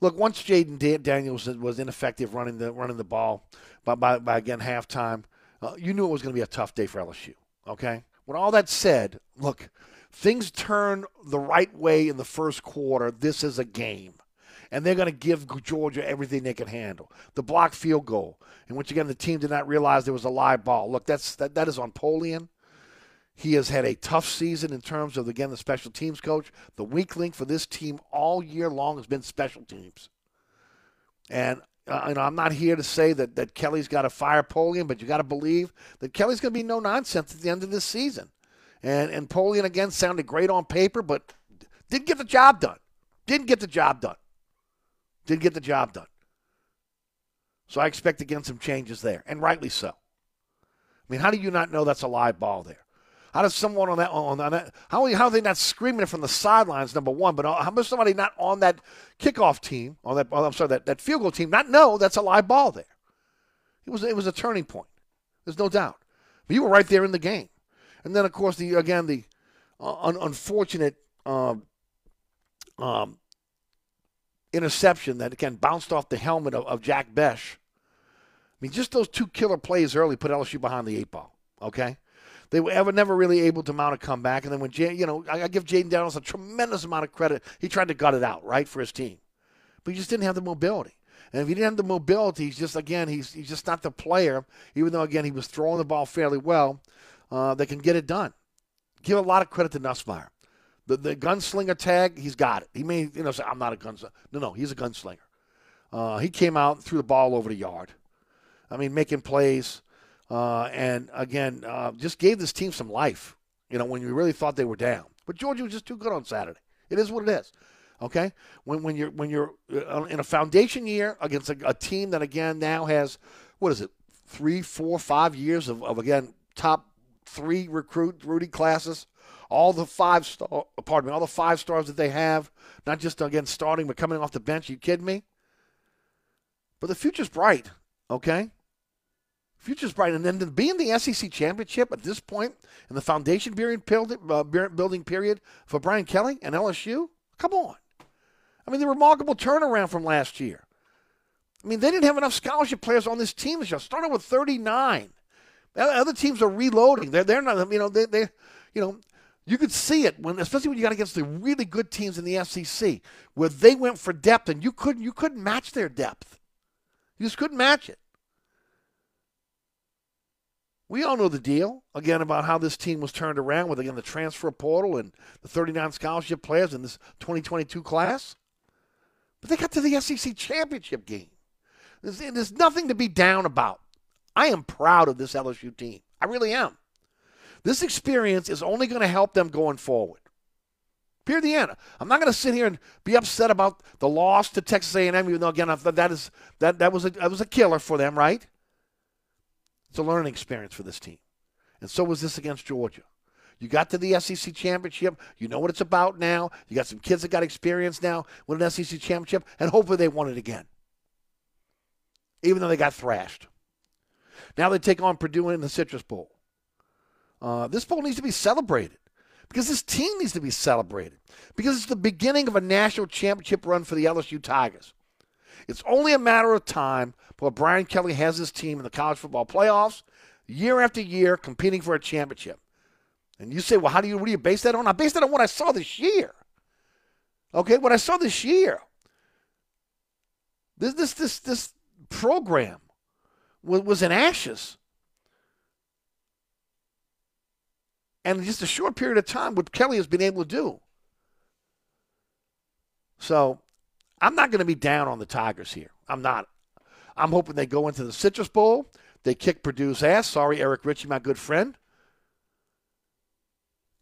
Look, once Jayden Daniels was ineffective running the running the ball by, by, by again halftime, uh, you knew it was going to be a tough day for LSU. Okay. When all that said, look, things turn the right way in the first quarter. This is a game. And they're going to give Georgia everything they can handle. The block field goal. And once again, the team did not realize there was a live ball. Look, that's that, that is on Polian. He has had a tough season in terms of, again, the special teams coach. The weak link for this team all year long has been special teams. And uh, you know, I'm not here to say that, that Kelly's got to fire Polian, but you got to believe that Kelly's going to be no nonsense at the end of this season. And and Polian again sounded great on paper, but didn't get the job done. Didn't get the job done. Didn't get the job done. So I expect again some changes there, and rightly so. I mean, how do you not know that's a live ball there? How does someone on that on that how how are they not screaming it from the sidelines? Number one, but how does somebody not on that kickoff team on that I'm sorry that, that field goal team not know that's a live ball there? It was it was a turning point. There's no doubt. But you were right there in the game, and then of course the again the uh, un- unfortunate um, um, interception that again bounced off the helmet of, of Jack Bech. I mean, just those two killer plays early put LSU behind the eight ball. Okay. They were ever never really able to mount a comeback. And then when Jay, you know, I, I give Jayden Daniels a tremendous amount of credit. He tried to gut it out, right, for his team, but he just didn't have the mobility. And if he didn't have the mobility, he's just again, he's he's just not the player. Even though again he was throwing the ball fairly well, uh, they can get it done. Give a lot of credit to Nussmeier. The the gunslinger tag, he's got it. He may you know say I'm not a gunslinger. No, no, he's a gunslinger. Uh, he came out and threw the ball over the yard. I mean, making plays. Uh, and again, uh, just gave this team some life. You know, when you really thought they were down, but Georgia was just too good on Saturday. It is what it is. Okay, when when you're when you're uh, in a foundation year against a, a team that again now has what is it, three, four, five years of, of again top three recruit Rudy classes, all the five star, pardon me, all the five stars that they have, not just again starting but coming off the bench. Are you kidding me? But the future's bright. Okay, Future's bright. And then to be in the SEC championship at this point in the foundation uh, building period for Brian Kelly and LSU, come on. I mean, the remarkable turnaround from last year. I mean, they didn't have enough scholarship players on this team this year. Started with 39. Other teams are reloading. They're they're not. You know they they you know you could see it when especially when you got against the really good teams in the SEC where they went for depth and you couldn't you couldn't match their depth. You just couldn't match it. We all know the deal, again, about how this team was turned around with, again, the transfer portal and the 39 scholarship players in this 2022 class. But they got to the SEC championship game. There's, there's nothing to be down about. I am proud of this LSU team. I really am. This experience is only going to help them going forward. Period. The end. I'm not going to sit here and be upset about the loss to Texas A&M, even though again that is that that was a that was a killer for them, right? It's a learning experience for this team, and so was this against Georgia. You got to the SEC championship. You know what it's about now. You got some kids that got experience now with an SEC championship, and hopefully they won it again, even though they got thrashed. Now they take on Purdue in the Citrus Bowl. Uh, this bowl needs to be celebrated because this team needs to be celebrated because it's the beginning of a national championship run for the LSU Tigers. It's only a matter of time before Brian Kelly has his team in the college football playoffs year after year competing for a championship. And you say, well, how do you, what do you base that on? I base that on what I saw this year. Okay, what I saw this year. This, this, this, this program was, was in ashes. And in just a short period of time, what Kelly has been able to do. So I'm not going to be down on the Tigers here. I'm not. I'm hoping they go into the Citrus Bowl. They kick Purdue's ass. Sorry, Eric Ritchie, my good friend.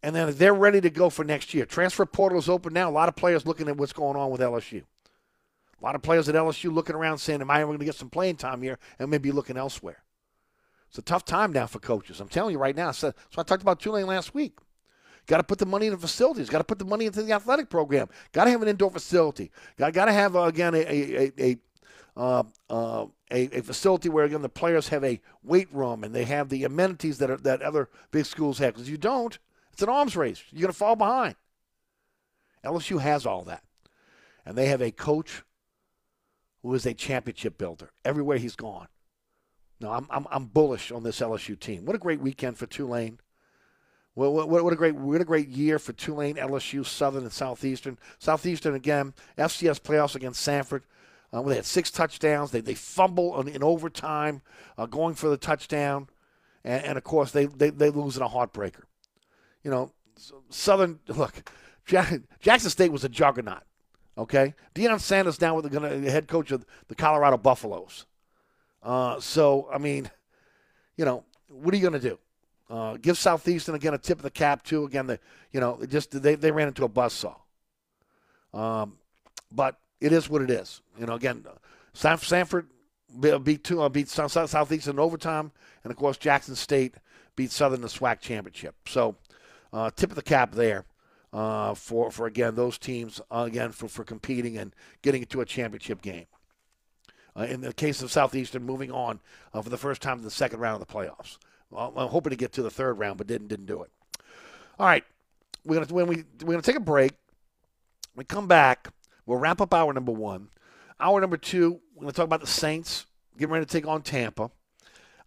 And then they're ready to go for next year. Transfer portal is open now. A lot of players looking at what's going on with LSU. A lot of players at LSU looking around saying, Am I ever going to get some playing time here? And maybe looking elsewhere. It's a tough time now for coaches. I'm telling you right now. So, so I talked about Tulane last week. Got to put the money in the facilities. Got to put the money into the athletic program. Got to have an indoor facility. Got, to have, uh, again, a, a, a, uh, uh, a, a, facility where, again, the players have a weight room and they have the amenities that, are, that other big schools have. Because you don't, it's an arms race. You're going to fall behind. LSU has all that. And they have a coach who is a championship builder everywhere he's gone. No, I'm, I'm, I'm bullish on this LSU team. What a great weekend for Tulane. What, what, what, a great what a great year for Tulane, LSU, Southern, and Southeastern. Southeastern again, FCS playoffs against Samford. Uh, they had six touchdowns. They they fumble in, in overtime, uh, going for the touchdown, and, and, of course they, they they lose in a heartbreaker. You know, Southern look, Jackson State was a juggernaut. Okay, Deion Sanders now with the, the head coach of the Colorado Buffaloes. Uh, so, I mean, you know, what are you going to do? Uh, give Southeastern again a tip of the cap too. Again, the you know just they, they ran into a buzzsaw. Um, but it is what it is. You know, again, San, Samford beat two uh, beat South, Southeastern in overtime, and of course Jackson State beat Southern in the SWAC championship. So, uh, tip of the cap there uh, for for again those teams uh, again for for competing and getting into a championship game. Uh, in the case of Southeastern, moving on uh, for the first time in the second round of the playoffs. I'm hoping to get to the third round, but didn't didn't do it. All right, we're gonna when we we're gonna take a break. We come back. We'll wrap up hour number one. Hour number two, we're gonna talk about the Saints getting ready to take on Tampa.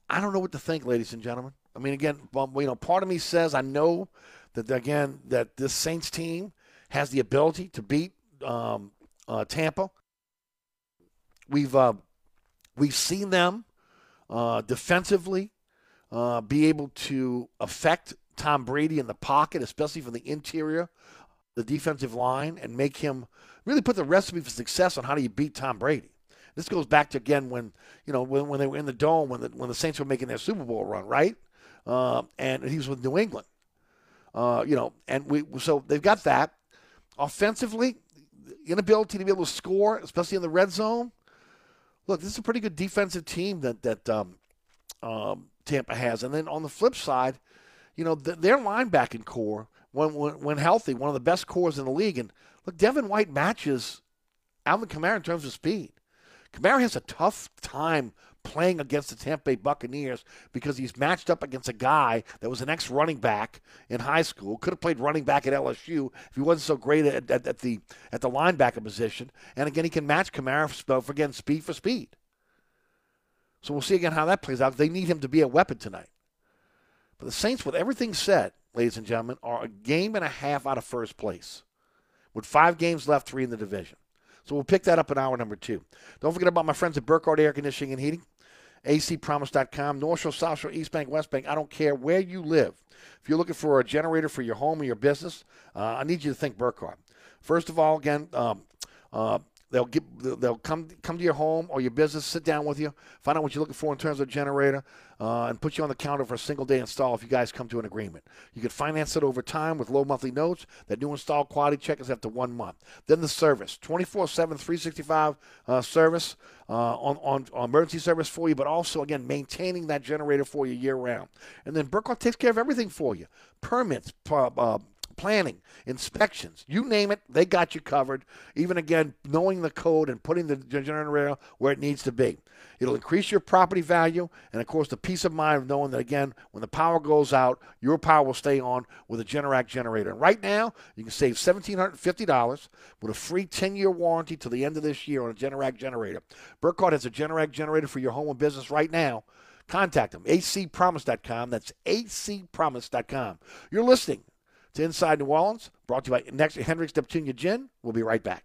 I don't know what to think, ladies and gentlemen. I mean, again, you know, part of me says I know that again that this Saints team has the ability to beat um, uh, Tampa. We've uh, we've seen them uh, defensively uh, be able to affect Tom Brady in the pocket, especially from the interior, the defensive line, and make him really put the recipe for success on how do you beat Tom Brady. This goes back to again when you know when, when they were in the dome when the when the Saints were making their Super Bowl run, right? Uh, and he was with New England. Uh, you know, and we so they've got that offensively, inability to be able to score, especially in the red zone look, this is a pretty good defensive team that that um, um, Tampa has. And then on the flip side, you know, th- their linebacking corps, when, when, when healthy, one of the best corps in the league. And look, Devin White matches Alvin Kamara in terms of speed. Kamara has a tough time playing against the Tampa Bay Buccaneers because he's matched up against a guy that was an ex running back in high school, could have played running back at LSU if he wasn't so great at, at, at the at the linebacker position. And again, he can match Kamara for, again speed for speed. So we'll see again how that plays out. They need him to be a weapon tonight. But the Saints, with everything said, ladies and gentlemen, are a game and a half out of first place with five games left, three in the division. So we'll pick that up in hour number two. Don't forget about my friends at Burkhardt Air Conditioning and Heating acpromise.com, North Shore, South Shore, East Bank, West Bank. I don't care where you live. If you're looking for a generator for your home or your business, uh, I need you to think Burkhardt. First of all, again, um, uh, They'll get they'll come come to your home or your business, sit down with you, find out what you're looking for in terms of generator, uh, and put you on the counter for a single day install if you guys come to an agreement. You can finance it over time with low monthly notes. That new install quality check is after one month. Then the service, 24/7, 365 uh, service uh, on, on on emergency service for you, but also again maintaining that generator for you year round. And then Burkhardt takes care of everything for you: permits, uh, planning, inspections, you name it, they got you covered. Even again, knowing the code and putting the generator where it needs to be. It'll increase your property value and, of course, the peace of mind of knowing that, again, when the power goes out, your power will stay on with a Generac generator. And right now, you can save $1,750 with a free 10 year warranty to the end of this year on a Generac generator. Burkhardt has a Generac generator for your home and business right now. Contact them, acpromise.com. That's acpromise.com. You're listening to Inside New Orleans, brought to you by next Hendrick's Neptunia Gin. We'll be right back.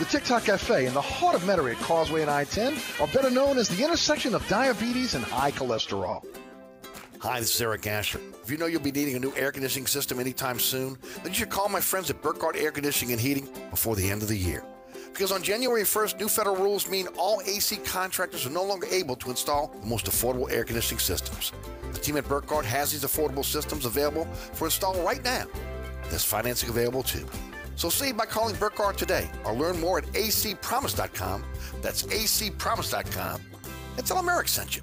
The TikTok Cafe in the heart of Metairie at Causeway and I-10 are better known as the intersection of diabetes and high cholesterol. Hi, this is Eric Asher. If you know you'll be needing a new air conditioning system anytime soon, then you should call my friends at Burkhardt Air Conditioning and Heating before the end of the year. Because on January 1st, new federal rules mean all AC contractors are no longer able to install the most affordable air conditioning systems. The team at Burkhardt has these affordable systems available for install right now. There's financing available too. So save by calling Burkhardt today or learn more at acpromise.com. That's acpromise.com. And tell them Eric sent you.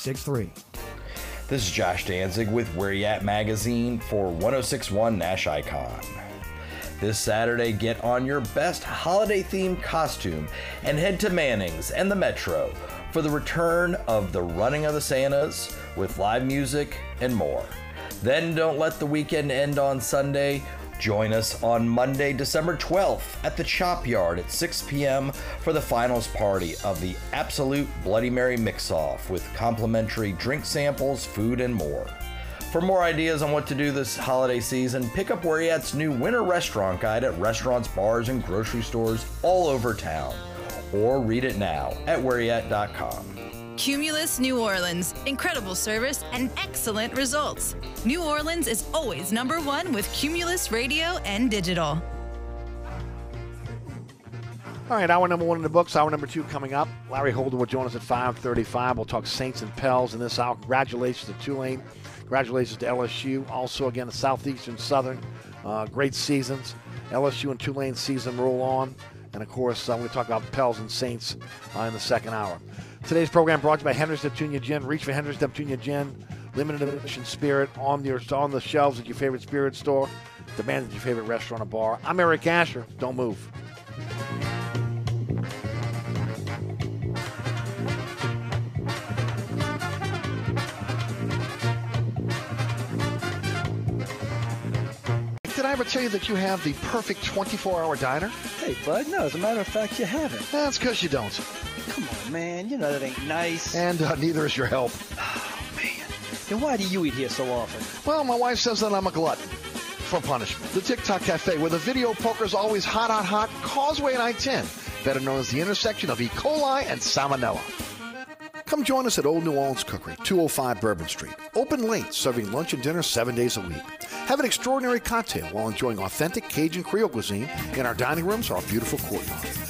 7663. This is Josh Danzig with Where You At Magazine for 1061 Nash Icon. This Saturday, get on your best holiday themed costume and head to Manning's and the Metro for the return of the Running of the Santas with live music and more. Then don't let the weekend end on Sunday Join us on Monday, December 12th at the Chop Yard at 6 p.m. for the finals party of the Absolute Bloody Mary Mix Off with complimentary drink samples, food, and more. For more ideas on what to do this holiday season, pick up You new winter restaurant guide at restaurants, bars, and grocery stores all over town. Or read it now at whereyat.com. Cumulus New Orleans. Incredible service and excellent results. New Orleans is always number one with Cumulus Radio and Digital. All right, hour number one in the books. Hour number two coming up. Larry Holder will join us at 5:35. We'll talk Saints and Pels in this hour. Congratulations to Tulane. Congratulations to LSU. Also, again, the Southeastern Southern. Uh, great seasons. LSU and Tulane season roll on. And of course, uh, we talk about Pels and Saints uh, in the second hour. Today's program brought to you by Hendrick's Neptunia Gin. Reach for Hendrick's Neptunia Gin. Limited edition spirit on your on the shelves at your favorite spirit store. Demand at your favorite restaurant or bar. I'm Eric Asher. Don't move. Did I ever tell you that you have the perfect 24 hour diner? Hey, bud, no, as a matter of fact, you haven't. That's because you don't. Come on, man, you know that ain't nice. And uh, neither is your help. Oh, man. Then why do you eat here so often? Well, my wife says that I'm a glutton for punishment. The TikTok Cafe, where the video poker is always hot, hot, hot. Causeway and I-10, better known as the intersection of E. coli and salmonella. Come join us at Old New Orleans Cookery, 205 Bourbon Street. Open late, serving lunch and dinner seven days a week. Have an extraordinary cocktail while enjoying authentic Cajun Creole cuisine in our dining rooms or our beautiful courtyard.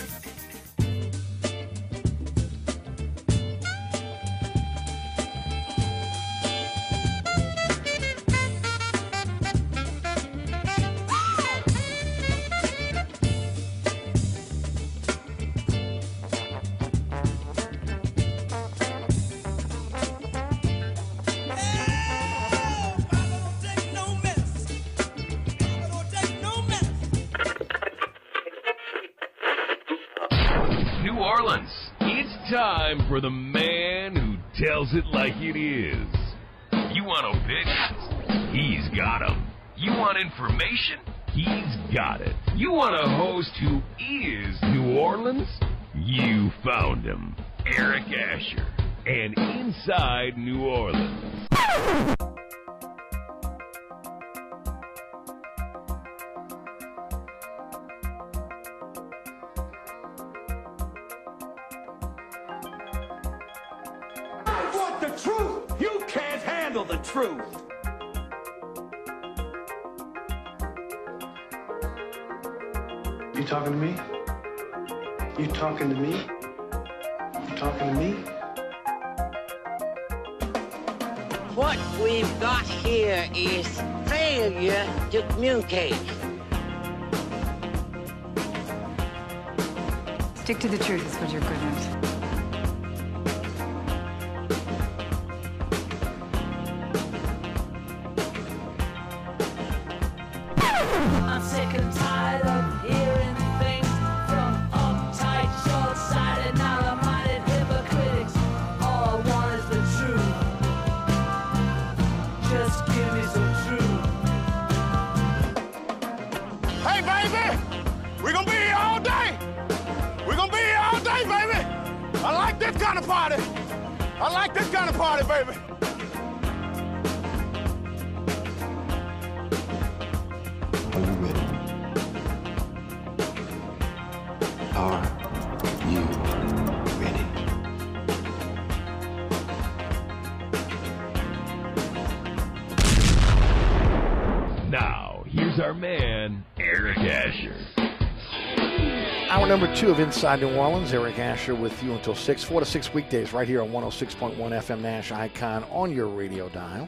Two of Inside New Orleans. Eric Asher with you until 6, 4 to 6 weekdays right here on 106.1 FM Nash Icon on your radio dial.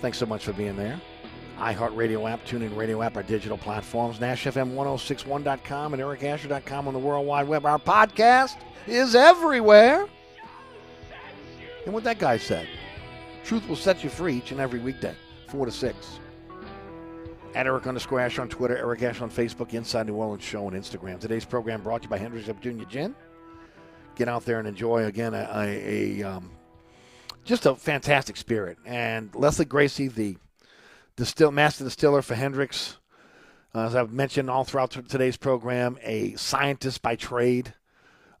Thanks so much for being there. iHeartRadio app, TuneIn Radio app, our digital platforms, NashFM1061.com and EricAsher.com on the World Wide Web. Our podcast is everywhere. And what that guy said, truth will set you free each and every weekday, 4 to 6 at Eric underscore Asher on Twitter, Eric Ash on Facebook, Inside New Orleans Show on Instagram. Today's program brought to you by Hendrick's Neptunia Gin. Get out there and enjoy again a, a, a um, just a fantastic spirit. And Lesley Gracie, the distill master distiller for Hendrick's, uh, as I've mentioned all throughout today's program, a scientist by trade.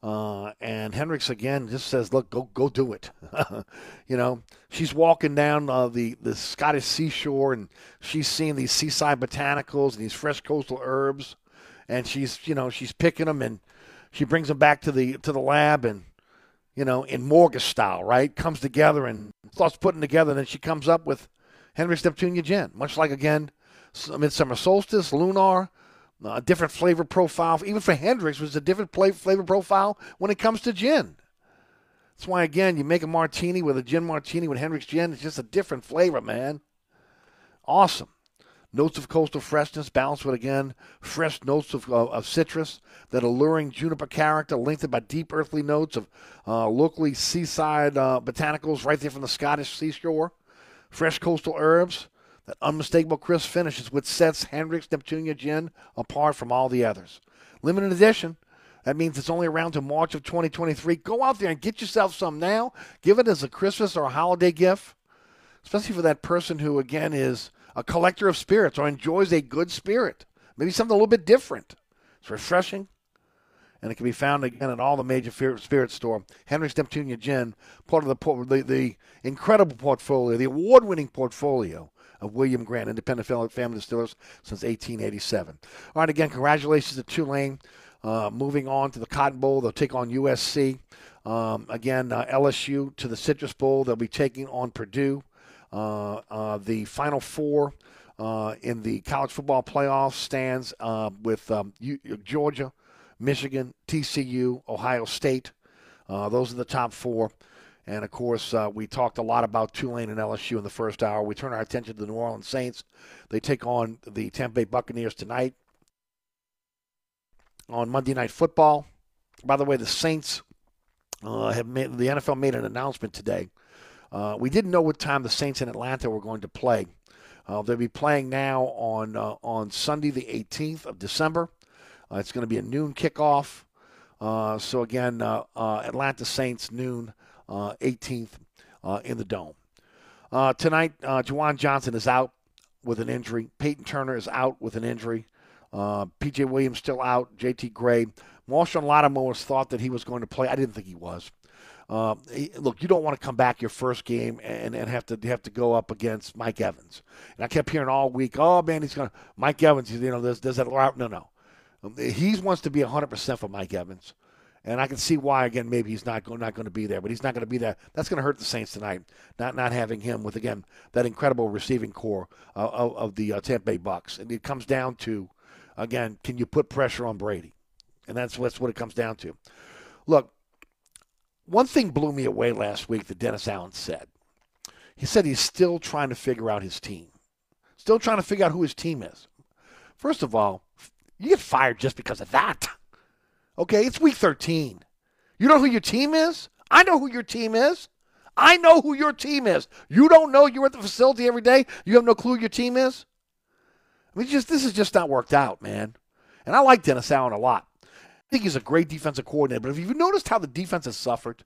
Uh, and Hendrick's again just says, "Look, go go do it." you know, she's walking down uh, the the Scottish seashore, and she's seeing these seaside botanicals and these fresh coastal herbs, and she's you know she's picking them and she brings them back to the to the lab and you know in Morgus style, right? Comes together and starts putting together. And then she comes up with Hendrick's Neptunia Gin, much like again Midsummer Solstice, Lunar. A different flavor profile, even for Hendrick's, was a different flavor profile when it comes to gin. That's why, again, you make a martini with a gin martini with Hendrick's gin. It's just a different flavor, man. Awesome. Notes of coastal freshness balanced with, again, fresh notes of, uh, of citrus. That alluring juniper character lengthened by deep earthly notes of uh, locally seaside uh, botanicals right there from the Scottish seashore. Fresh coastal herbs. That unmistakable crisp finish is what sets Hendrick's Neptunia Gin apart from all the others. Limited edition. That means it's only around to March of 2023. Go out there and get yourself some now. Give it as a Christmas or a holiday gift, especially for that person who, again, is a collector of spirits or enjoys a good spirit. Maybe something a little bit different. It's refreshing, and it can be found again at all the major spirit store. Hendrick's Neptunia Gin, part of the, the, the incredible portfolio, the award-winning portfolio of William Grant, independent family distillers since 1887. All right, again, congratulations to Tulane. Uh, moving on to the Cotton Bowl, they'll take on USC. Um, again, uh, LSU to the Citrus Bowl, they'll be taking on Purdue. Uh, uh the Final Four uh, in the college football playoffs stands uh, with um, U- Georgia, Michigan, TCU, Ohio State. those are the top four. And of course, uh, we talked a lot about Tulane and LSU in the first hour. We turn our attention to the New Orleans Saints. They take on the Tampa Bay Buccaneers tonight on Monday Night Football. By the way, the Saints uh, have made the NFL made an announcement today. Uh, we didn't know what time the Saints in Atlanta were going to play. Uh, they'll be playing now on uh, on Sunday, the 18th of December. Uh, it's going to be a noon kickoff. So again, Atlanta Saints noon, 18th in the dome. tonight, uh, Juwan Johnson is out with an injury. Payton Turner is out with an injury. Uh, PJ Williams still out. JT Gray. Marshon Lattimore was thought that he was going to play. I didn't think he was. Uh, look, you don't want to come back your first game and, and have to have to go up against Mike Evans. And I kept hearing all week, oh man, he's going to Mike Evans. You know, there's there's that no no. Um, he wants to be 100 percent for Mike Evans, and I can see why. Again, maybe he's not going not going to be there, but he's not going to be there. That's going to hurt the Saints tonight. Not not having him with again that incredible receiving corps uh, of, of, the uh, Tampa Bay Bucks, and it comes down to again, can you put pressure on Brady? And that's, that's what it comes down to. Look, one thing blew me away last week that Dennis Allen said. He said he's still trying to figure out his team, still trying to figure out who his team is. First of all, you get fired just because of that. Okay, it's week 13. You know who your team is? I know who your team is. I know who your team is. You don't know you're at the facility every day. You have no clue who your team is. I mean, just this is just not worked out, man. And I like Dennis Allen a lot. I think he's a great defensive coordinator. But have you noticed how the defense has suffered?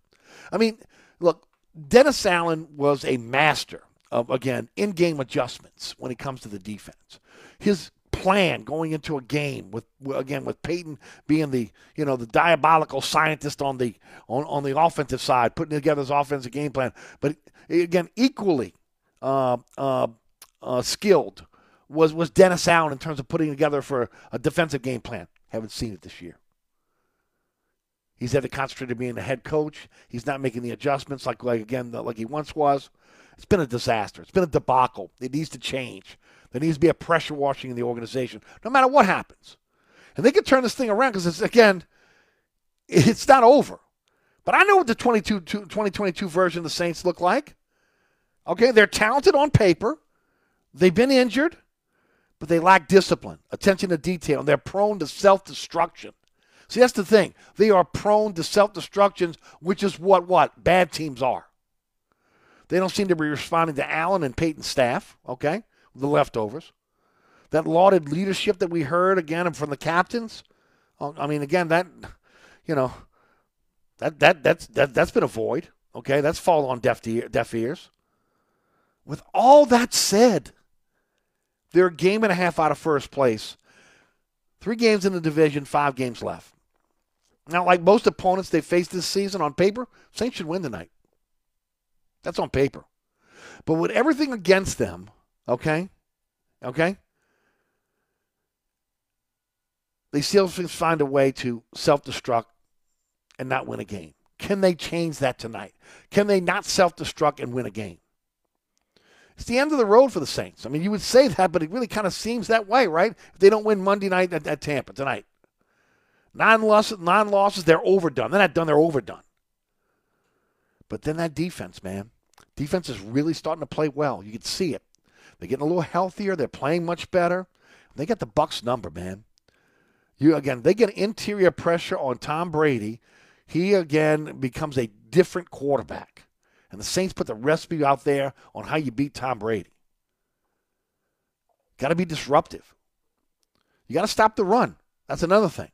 I mean, look, Dennis Allen was a master of again in-game adjustments when it comes to the defense. His plan going into a game with again with Payton being the you know the diabolical scientist on the on, on the offensive side, putting together his offensive game plan, but again equally uh, uh, uh, skilled was was Dennis Allen in terms of putting together for a defensive game plan. Haven't seen it this year. He's had to concentrate on being the head coach. He's not making the adjustments like like again like he once was. It's been a disaster. It's been a debacle. It needs to change. There needs to be a pressure washing in the organization, no matter what happens. And they can turn this thing around because it's again, it's not over. But I know what the 22, 2022 version of the Saints look like. Okay, they're talented on paper. They've been injured but they lack discipline, attention to detail, and they're prone to self destruction. See, that's the thing. They are prone to self destruction, which is what what bad teams are. They don't seem to be responding to Allen and Payton's staff, okay? The leftovers. That lauded leadership that we heard again from the captains. Oh, I mean, again, that you know, that that that's that that's been a void. Okay, that's fallen on deaf deaf ears. With all that said, they're a game and a half out of first place. Three games in the division, five games left. Now, like most opponents they faced this season on paper, Saints should win tonight. That's on paper. But with everything against them, okay? Okay? they still find a way to self destruct and not win a game. Can they change that tonight? Can they not self destruct and win a game? It's the end of the road for the Saints. I mean, you would say that, but it really kind of seems that way, right? If they don't win Monday night at, at Tampa tonight, nine losses, nine losses, they're overdone. They're not done. They're overdone. But then that defense, man, defense is really starting to play well. You can see it. They're getting a little healthier. They're playing much better. They got the Bucks number, man. You again, they get interior pressure on Tom Brady. He again becomes a different quarterback. And the Saints put the recipe out there on how you beat Tom Brady. Got to be disruptive. You got to stop the run. That's another thing.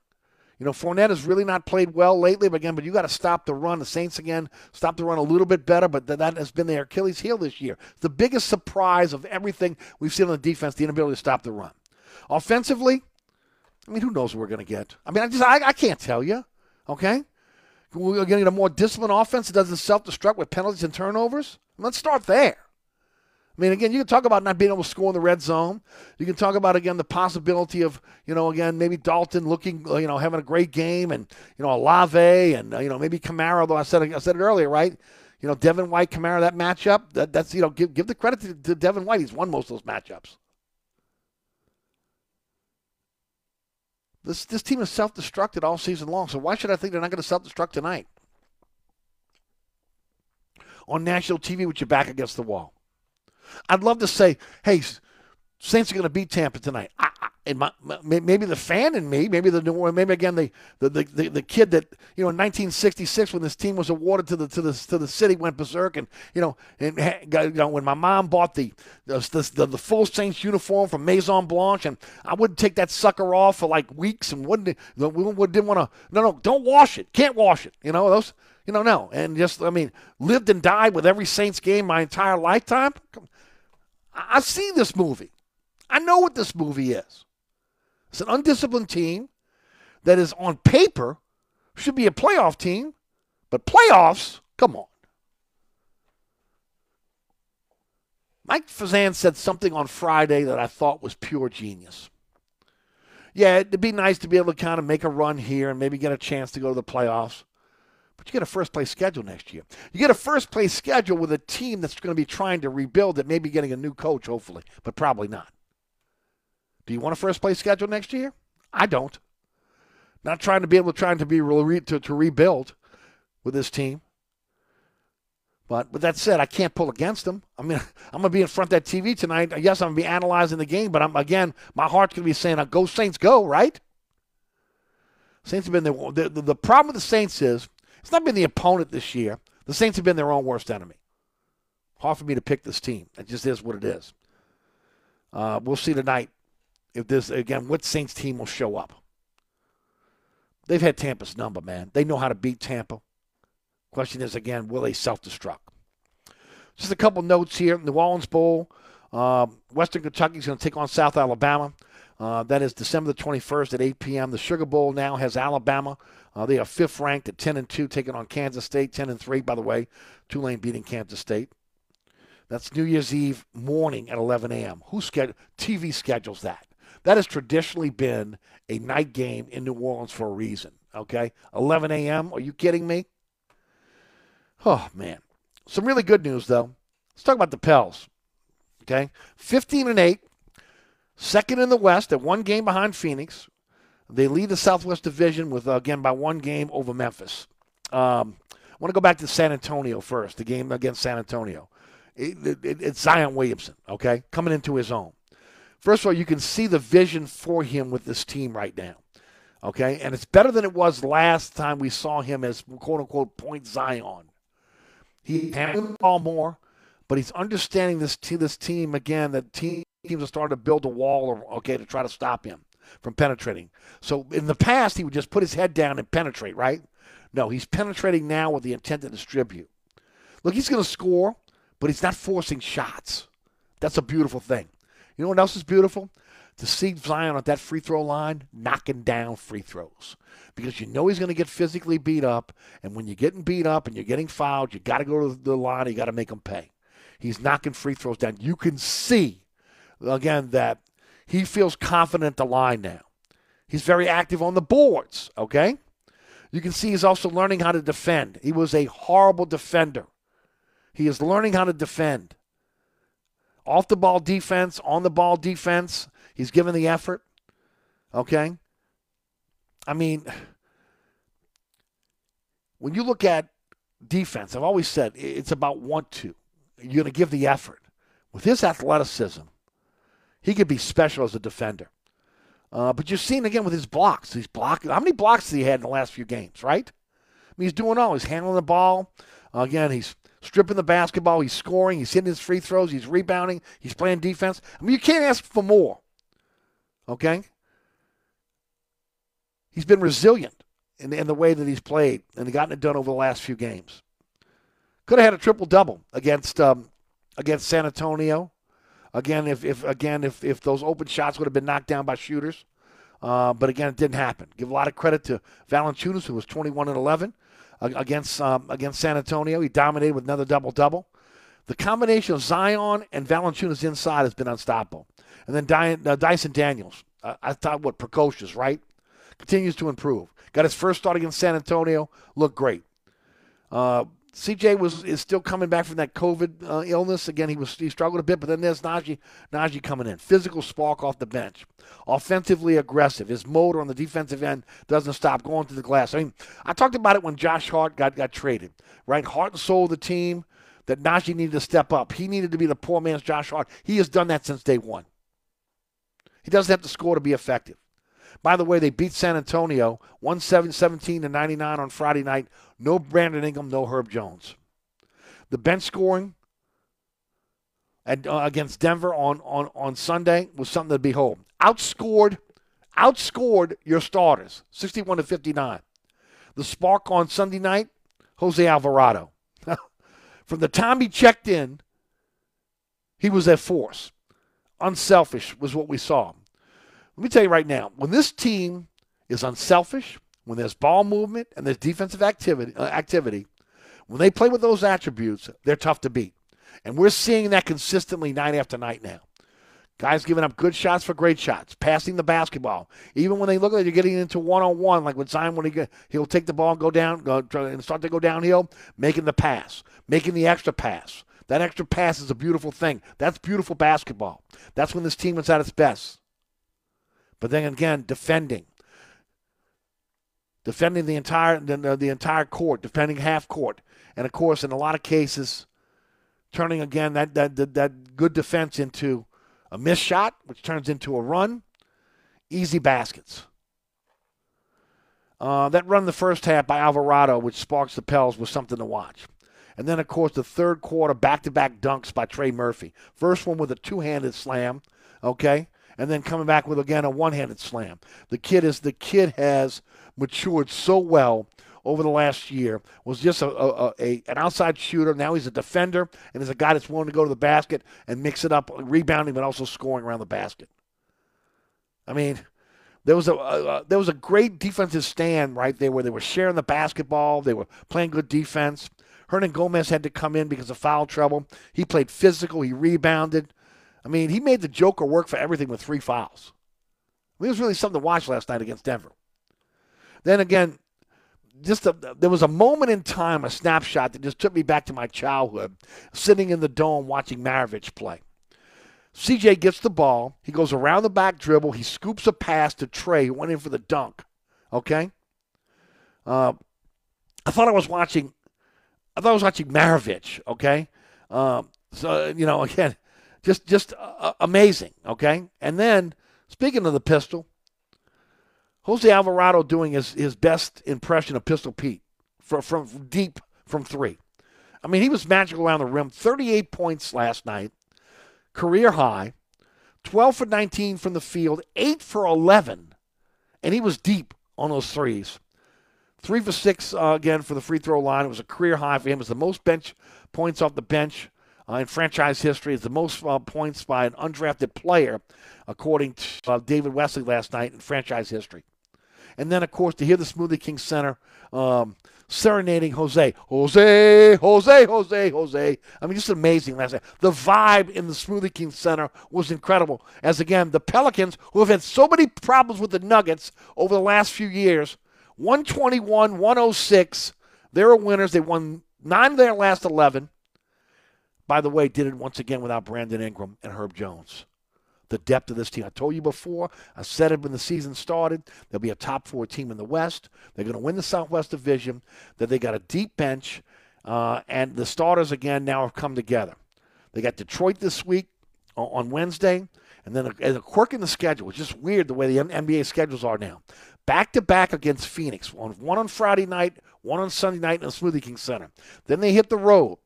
You know, Fournette has really not played well lately, but again, but you got to stop the run. The Saints again stop the run a little bit better, but that has been their Achilles heel this year. The biggest surprise of everything we've seen on the defense, the inability to stop the run. Offensively, I mean, who knows what we're going to get? I mean, I just I, I can't tell you. Okay, we're getting a more disciplined offense that doesn't self-destruct with penalties and turnovers. Let's start there. I mean, again, you can talk about not being able to score in the red zone. You can talk about again the possibility of, you know, again maybe Dalton looking, you know, having a great game, and you know Olave, and uh, you know maybe Kamara. Though I said I said it earlier, right? You know, Devin White, Kamara that matchup. That, that's you know, give give the credit to, to Devin White. He's won most of those matchups. This this team has self destructed all season long. So why should I think they're not going to self destruct tonight? On national TV with your back against the wall. I'd love to say, hey, Saints are going to beat Tampa tonight. I, and my, maybe the fan in me, maybe the maybe again the, the the, the kid that you know in 1966 when this team was awarded to the to the to the city went berserk, and you know, and you know when my mom bought the the, the, the full Saints uniform from Maison Blanche, and I wouldn't take that sucker off for like weeks, and wouldn't we didn't want to. No, no, don't wash it. Can't wash it. You know those. You know, no, and just I mean, lived and died with every Saints game my entire lifetime. I've seen this movie. I know what this movie is. It's an undisciplined team that is on paper should be a playoff team, but playoffs, come on. Mike Fazan said something on Friday that I thought was pure genius. Yeah, it'd be nice to be able to kind of make a run here and maybe get a chance to go to the playoffs. But you get a first place schedule next year. You get a first place schedule with a team that's going to be trying to rebuild it, maybe getting a new coach, hopefully, but probably not. Do you want a first place schedule next year? I don't. Not trying to be able to trying to be re, to, to rebuild with this team. But with that said, I can't pull against them. I mean, I'm going to be in front of that TV tonight. Yes, I'm going to be analyzing the game, but I'm again, my heart's going to be saying, "Go Saints, go!" Right? Saints have been the, the the problem with the Saints is it's not been the opponent this year. The Saints have been their own worst enemy. Hard for me to pick this team. It just is what it is. Uh, we'll see tonight if this again what Saints team will show up. They've had Tampa's number, man. They know how to beat Tampa. Question is again, will they self-destruct? Just a couple notes here. New Orleans Bowl. Uh, Western Kentucky is going to take on South Alabama. Uh, that is December the 21st at 8 p.m. The Sugar Bowl now has Alabama. Uh, they are fifth ranked at 10 and 2, taking on Kansas State. 10 and 3, by the way. Tulane beating Kansas State. That's New Year's Eve morning at 11 a.m. Who schedule TV schedules that? That has traditionally been a night game in New Orleans for a reason. Okay, 11 a.m. Are you kidding me? Oh man, some really good news though. Let's talk about the Pels. Okay, 15 and 8, second in the West at one game behind Phoenix. They lead the Southwest Division with again by one game over Memphis. Um, I want to go back to San Antonio first. The game against San Antonio. It, it, it's Zion Williamson, okay, coming into his own. First of all, you can see the vision for him with this team right now. Okay, and it's better than it was last time we saw him as quote unquote point Zion. He handles the ball more, but he's understanding this team, this team again. That teams are starting to build a wall, okay, to try to stop him from penetrating. So in the past, he would just put his head down and penetrate, right? No, he's penetrating now with the intent to distribute. Look, he's going to score, but he's not forcing shots. That's a beautiful thing. You know what else is beautiful? To see Zion at that free throw line knocking down free throws. Because you know he's going to get physically beat up. And when you're getting beat up and you're getting fouled, you got to go to the line. You got to make him pay. He's knocking free throws down. You can see, again, that he feels confident the line now. He's very active on the boards, okay? You can see he's also learning how to defend. He was a horrible defender. He is learning how to defend. Off the ball defense, on the ball defense, he's given the effort, okay? I mean, when you look at defense, I've always said it's about want to. You're going to give the effort. With his athleticism, he could be special as a defender. Uh, but you're seeing again with his blocks. He's blocking. How many blocks has he had in the last few games, right? I mean, he's doing all. He's handling the ball. Again, he's stripping the basketball. He's scoring. He's hitting his free throws. He's rebounding. He's playing defense. I mean, you can't ask for more. Okay? He's been resilient in, in the way that he's played and gotten it done over the last few games. Could have had a triple double against um, against San Antonio. Again, if, if again if, if those open shots would have been knocked down by shooters, uh, but again it didn't happen. Give a lot of credit to Valanciunas, who was 21 and 11 against um, against San Antonio. He dominated with another double double. The combination of Zion and Valanciunas inside has been unstoppable. And then uh, Dyson Daniels, I thought what precocious, right? Continues to improve. Got his first start against San Antonio. Looked great. Uh, CJ was is still coming back from that COVID uh, illness. Again, he was he struggled a bit, but then there's Naji Naji coming in. Physical spark off the bench, offensively aggressive. His motor on the defensive end doesn't stop going to the glass. I mean, I talked about it when Josh Hart got got traded. Right, heart and soul of the team. That Naji needed to step up. He needed to be the poor man's Josh Hart. He has done that since day one. He doesn't have to score to be effective. By the way, they beat San Antonio 117 to 99 on Friday night. No Brandon Ingram, no Herb Jones. The bench scoring at, uh, against Denver on, on, on Sunday was something to behold. Outscored, outscored your starters, 61 to 59. The spark on Sunday night, Jose Alvarado. From the time he checked in, he was a force. Unselfish was what we saw. Let me tell you right now, when this team is unselfish, when there's ball movement and there's defensive activity, uh, activity, when they play with those attributes, they're tough to beat. And we're seeing that consistently night after night now. Guys giving up good shots for great shots, passing the basketball. Even when they look like they're getting into one on one, like with Zion, when he get, he'll take the ball and go down, go, and start to go downhill, making the pass, making the extra pass. That extra pass is a beautiful thing. That's beautiful basketball. That's when this team is at its best. But then again, defending, defending the entire the, the entire court, defending half court, and of course, in a lot of cases, turning again that that that, that good defense into a missed shot, which turns into a run, easy baskets. Uh, that run the first half by Alvarado, which sparks the Pels, was something to watch. And then, of course, the third quarter back to back dunks by Trey Murphy. First one with a two handed slam, okay? And then coming back with again a one-handed slam. The kid is the kid has matured so well over the last year. Was just a, a, a, an outside shooter. Now he's a defender and is a guy that's willing to go to the basket and mix it up, rebounding but also scoring around the basket. I mean. There was a there was a great defensive stand right there where they were sharing the basketball. They were playing good defense. Hernangomez had to come in because of foul trouble. He played physical. He rebounded. I mean, he made the Joker work for everything with three fouls. I mean, it was really something to watch last night against Denver. Then again, just a, there was a moment in time, a snapshot that just took me back to my childhood, sitting in the dome watching Maravich play. CJ gets the ball. He goes around the back dribble. He scoops a pass to Trey, who went in for the dunk. Okay? Uh, I thought I was watching. I thought I was watching Maravich. Okay, um, so you know, again, just just uh, amazing, okay? And then speaking of the pistol, Jose Alvarado doing his, his best impression of Pistol Pete from, from deep from three. I mean, he was magical around the rim. 38 points last night, career high. 12 for 19 from the field, 8 for 11, and he was deep on those threes. Three for six uh, again for the free throw line. It was a career high for him. It was the most bench points off the bench uh, in franchise history. is the most uh, points by an undrafted player, according to uh, David Wesley last night in franchise history. And then, of course, to hear the Smoothie King Center um, serenading Jose, Jose, Jose, Jose, Jose. I mean, just amazing last night. The vibe in the Smoothie King Center was incredible. As again, the Pelicans, who have had so many problems with the Nuggets over the last few years, 121, 106. They're winners. They won nine of their last 11. By the way, did it once again without Brandon Ingram and Herb Jones. The depth of this team. I told you before, I said it when the season started. They'll be a top four team in the West. They're going to win the Southwest Division. That they got a deep bench, uh, and the starters again now have come together. They got Detroit this week on Wednesday, and then a, a quirk in the schedule. It's just weird the way the NBA schedules are now. Back to back against Phoenix. One, one on Friday night, one on Sunday night in the Smoothie King Center. Then they hit the road.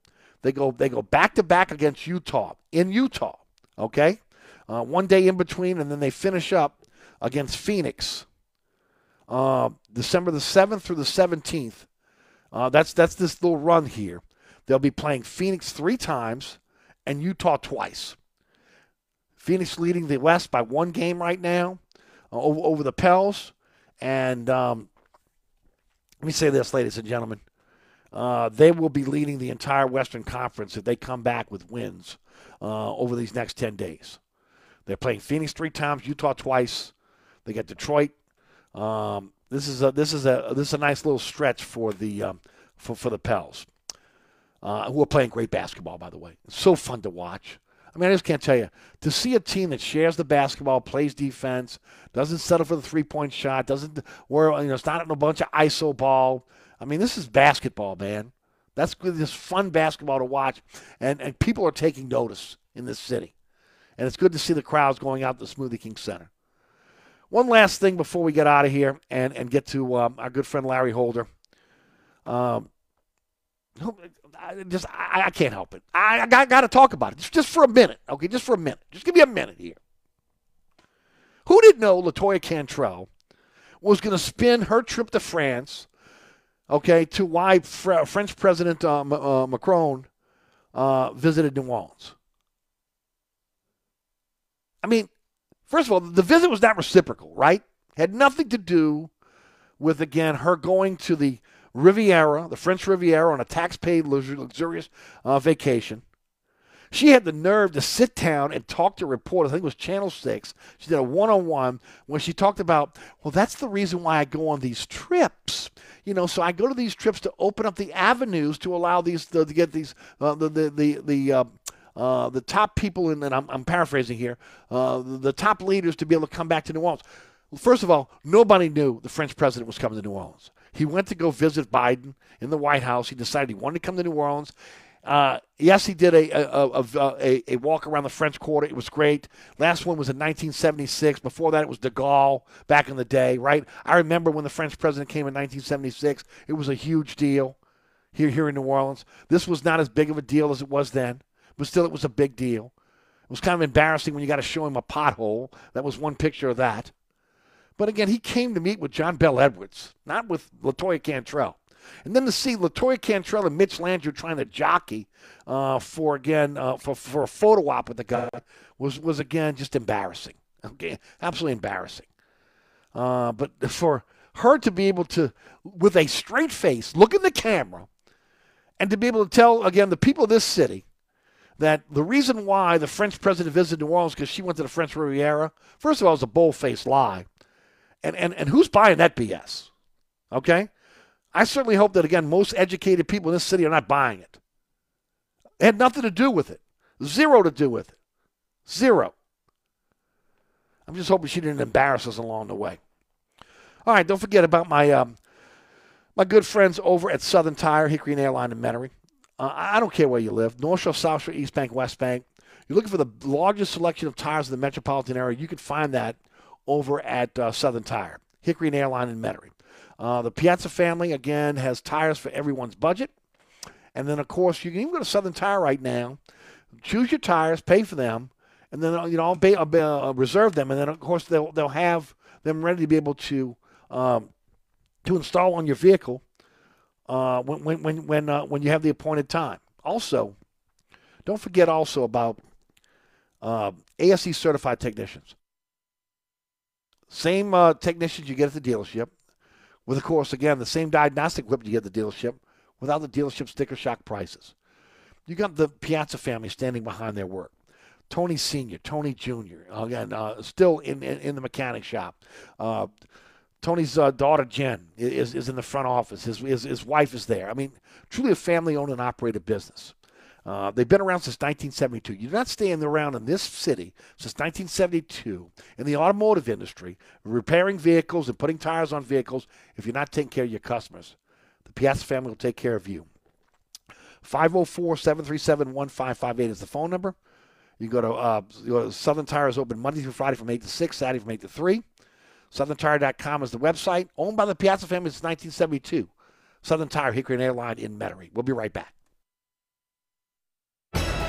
They go they go back to back against Utah in Utah. Okay, uh, one day in between, and then they finish up against Phoenix, uh, December the seventh through the seventeenth. Uh, that's that's this little run here. They'll be playing Phoenix three times and Utah twice. Phoenix leading the West by one game right now uh, over, over the Pels. And um, let me say this, ladies and gentlemen. Uh, they will be leading the entire Western Conference if they come back with wins uh, over these next 10 days. They're playing Phoenix three times, Utah twice. They got Detroit. Um, this is a this is a this is a nice little stretch for the um, for for the Pels, uh, who are playing great basketball. By the way, it's so fun to watch. I mean, I just can't tell you to see a team that shares the basketball, plays defense, doesn't settle for the three point shot, doesn't where you know it's not a bunch of iso ball. I mean, this is basketball, man. That's. This fun basketball to watch, and and people are taking notice in this city, and it's good to see the crowds going out to the Smoothie King Center. One last thing before we get out of here and and get to um, our good friend Larry Holder. Um, I just I, I can't help it. I, I got, got to talk about it just, just for a minute, okay? Just for a minute. Just give me a minute here. Who didn't know Latoya Cantrell was going to spin her trip to France, okay, to why Fr- French President uh, M- uh, Macron uh, visited New Orleans? I mean, first of all, the visit was not reciprocal, right? Had nothing to do with again her going to the Riviera, the French Riviera, on a tax-paid luxurious uh, vacation. She had the nerve to sit down and talk to reporters. I think it was Channel 6. She did a one on one when she talked about, well, that's the reason why I go on these trips. You know, so I go to these trips to open up the avenues to allow these, to, to get these, uh, the, the, the, the, uh, uh, the top people, in, and I'm, I'm paraphrasing here, uh, the, top leaders to be able to come back to New Orleans. First of all, nobody knew the French president was coming to New Orleans. He went to go visit Biden in the White House. He decided he wanted to come to New Orleans. Uh, yes, he did a a, a, a, a walk around the French Quarter. It was great. Last one was in 1976. Before that, it was de Gaulle back in the day, right? I remember when the French president came in 1976. It was a huge deal here here in New Orleans. This was not as big of a deal as it was then, but still, it was a big deal. It was kind of embarrassing when you got to show him a pothole. That was one picture of that. But again, he came to meet with John Bell Edwards, not with Latoya Cantrell. And then to see Latoya Cantrell and Mitch Landrieu trying to jockey uh, for again uh, for for a photo op with the guy was was again just embarrassing. Okay, absolutely embarrassing. Uh, but for her to be able to, with a straight face, look in the camera, and to be able to tell again the people of this city that the reason why the French president visited New Orleans because she went to the French Riviera, first of all, was a bold-faced lie. And, and, and who's buying that BS? Okay? I certainly hope that, again, most educated people in this city are not buying it. It had nothing to do with it. Zero to do with it. Zero. I'm just hoping she didn't embarrass us along the way. All right, don't forget about my um, my good friends over at Southern Tire, Hickory and Airline in Metairie. Uh, I don't care where you live, North Shore, South Shore, East Bank, West Bank. You're looking for the largest selection of tires in the metropolitan area. You can find that over at uh, Southern Tire, Hickory and Airline in Metairie. Uh, the Piazza family, again, has tires for everyone's budget. And then, of course, you can even go to Southern Tire right now, choose your tires, pay for them, and then, you know, pay, uh, reserve them. And then, of course, they'll, they'll have them ready to be able to, um, to install on your vehicle uh, when, when, when, when, uh, when you have the appointed time. Also, don't forget also about uh, ASE certified technicians. Same uh, technicians you get at the dealership, with, of course, again, the same diagnostic equipment you get at the dealership without the dealership sticker shock prices. You got the Piazza family standing behind their work. Tony Sr., Tony Jr., again, uh, still in, in, in, the mechanic shop. Uh, Tony's uh, daughter, Jen, is, is in the front office. His, his, his wife is there. I mean, truly a family owned and operated business. Uh, they've been around since 1972. You're not staying around in this city since 1972 in the automotive industry, repairing vehicles and putting tires on vehicles if you're not taking care of your customers. The Piazza family will take care of you. 504 737 1558 is the phone number. You go to uh, Southern Tire is open Monday through Friday from 8 to 6, Saturday from 8 to 3. SouthernTire.com is the website. Owned by the Piazza family since 1972. Southern Tire, Hickory and Airline in Metairie. We'll be right back.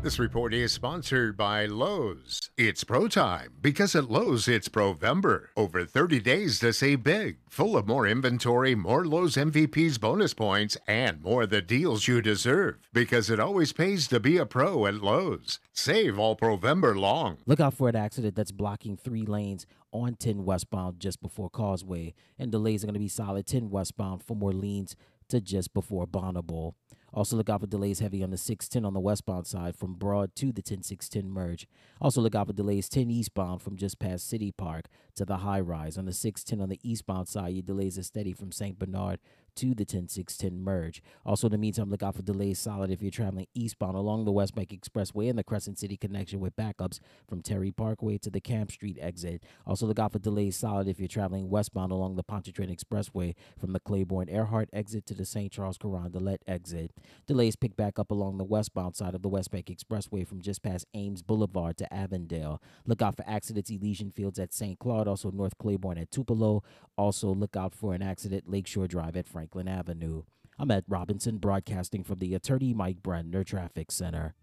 This report is sponsored by Lowe's. It's pro time because at Lowe's it's Provember. Over 30 days to save big. Full of more inventory, more Lowe's MVP's bonus points, and more the deals you deserve. Because it always pays to be a pro at Lowe's. Save all Provember long. Look out for an accident that's blocking three lanes on 10 westbound just before Causeway. And delays are going to be solid 10 westbound from Orleans to just before Bonneville. Also, look out for delays heavy on the 610 on the westbound side from Broad to the 10610 merge. Also, look out for delays 10 eastbound from just past City Park to the high rise. On the 610 on the eastbound side, your delays are steady from St. Bernard to the 10610 merge. Also, in the meantime, look out for delays solid if you're traveling eastbound along the West Bank Expressway and the Crescent City connection with backups from Terry Parkway to the Camp Street exit. Also, look out for delays solid if you're traveling westbound along the Pontchartrain Expressway from the Claiborne Earhart exit to the St. Charles Carondelet exit. Delays pick back up along the westbound side of the West Bank Expressway from just past Ames Boulevard to Avondale. Look out for accidents, Elysian Fields at St. Claude, also North Claiborne at Tupelo. Also, look out for an accident, Lakeshore Drive at Franklin. Franklin Avenue. I'm at Robinson, broadcasting from the Attorney Mike Brandner Traffic Center.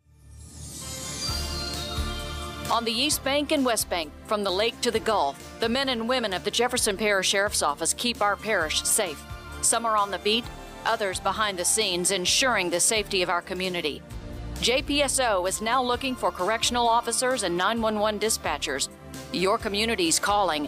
On the East Bank and West Bank, from the lake to the Gulf, the men and women of the Jefferson Parish Sheriff's Office keep our parish safe. Some are on the beat, others behind the scenes, ensuring the safety of our community. JPSO is now looking for correctional officers and 911 dispatchers. Your community's calling.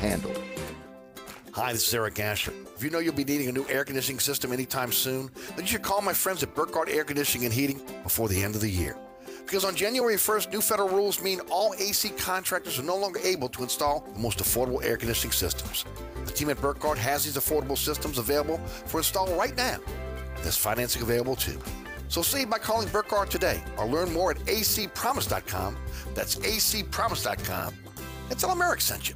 handle. Hi, this is Eric Asher. If you know you'll be needing a new air conditioning system anytime soon, then you should call my friends at Burkhardt Air Conditioning and Heating before the end of the year. Because on January 1st, new federal rules mean all AC contractors are no longer able to install the most affordable air conditioning systems. The team at Burkhardt has these affordable systems available for install right now. There's financing available too. So save by calling Burkhardt today or learn more at acpromise.com. That's acpromise.com. And tell them Eric sent you.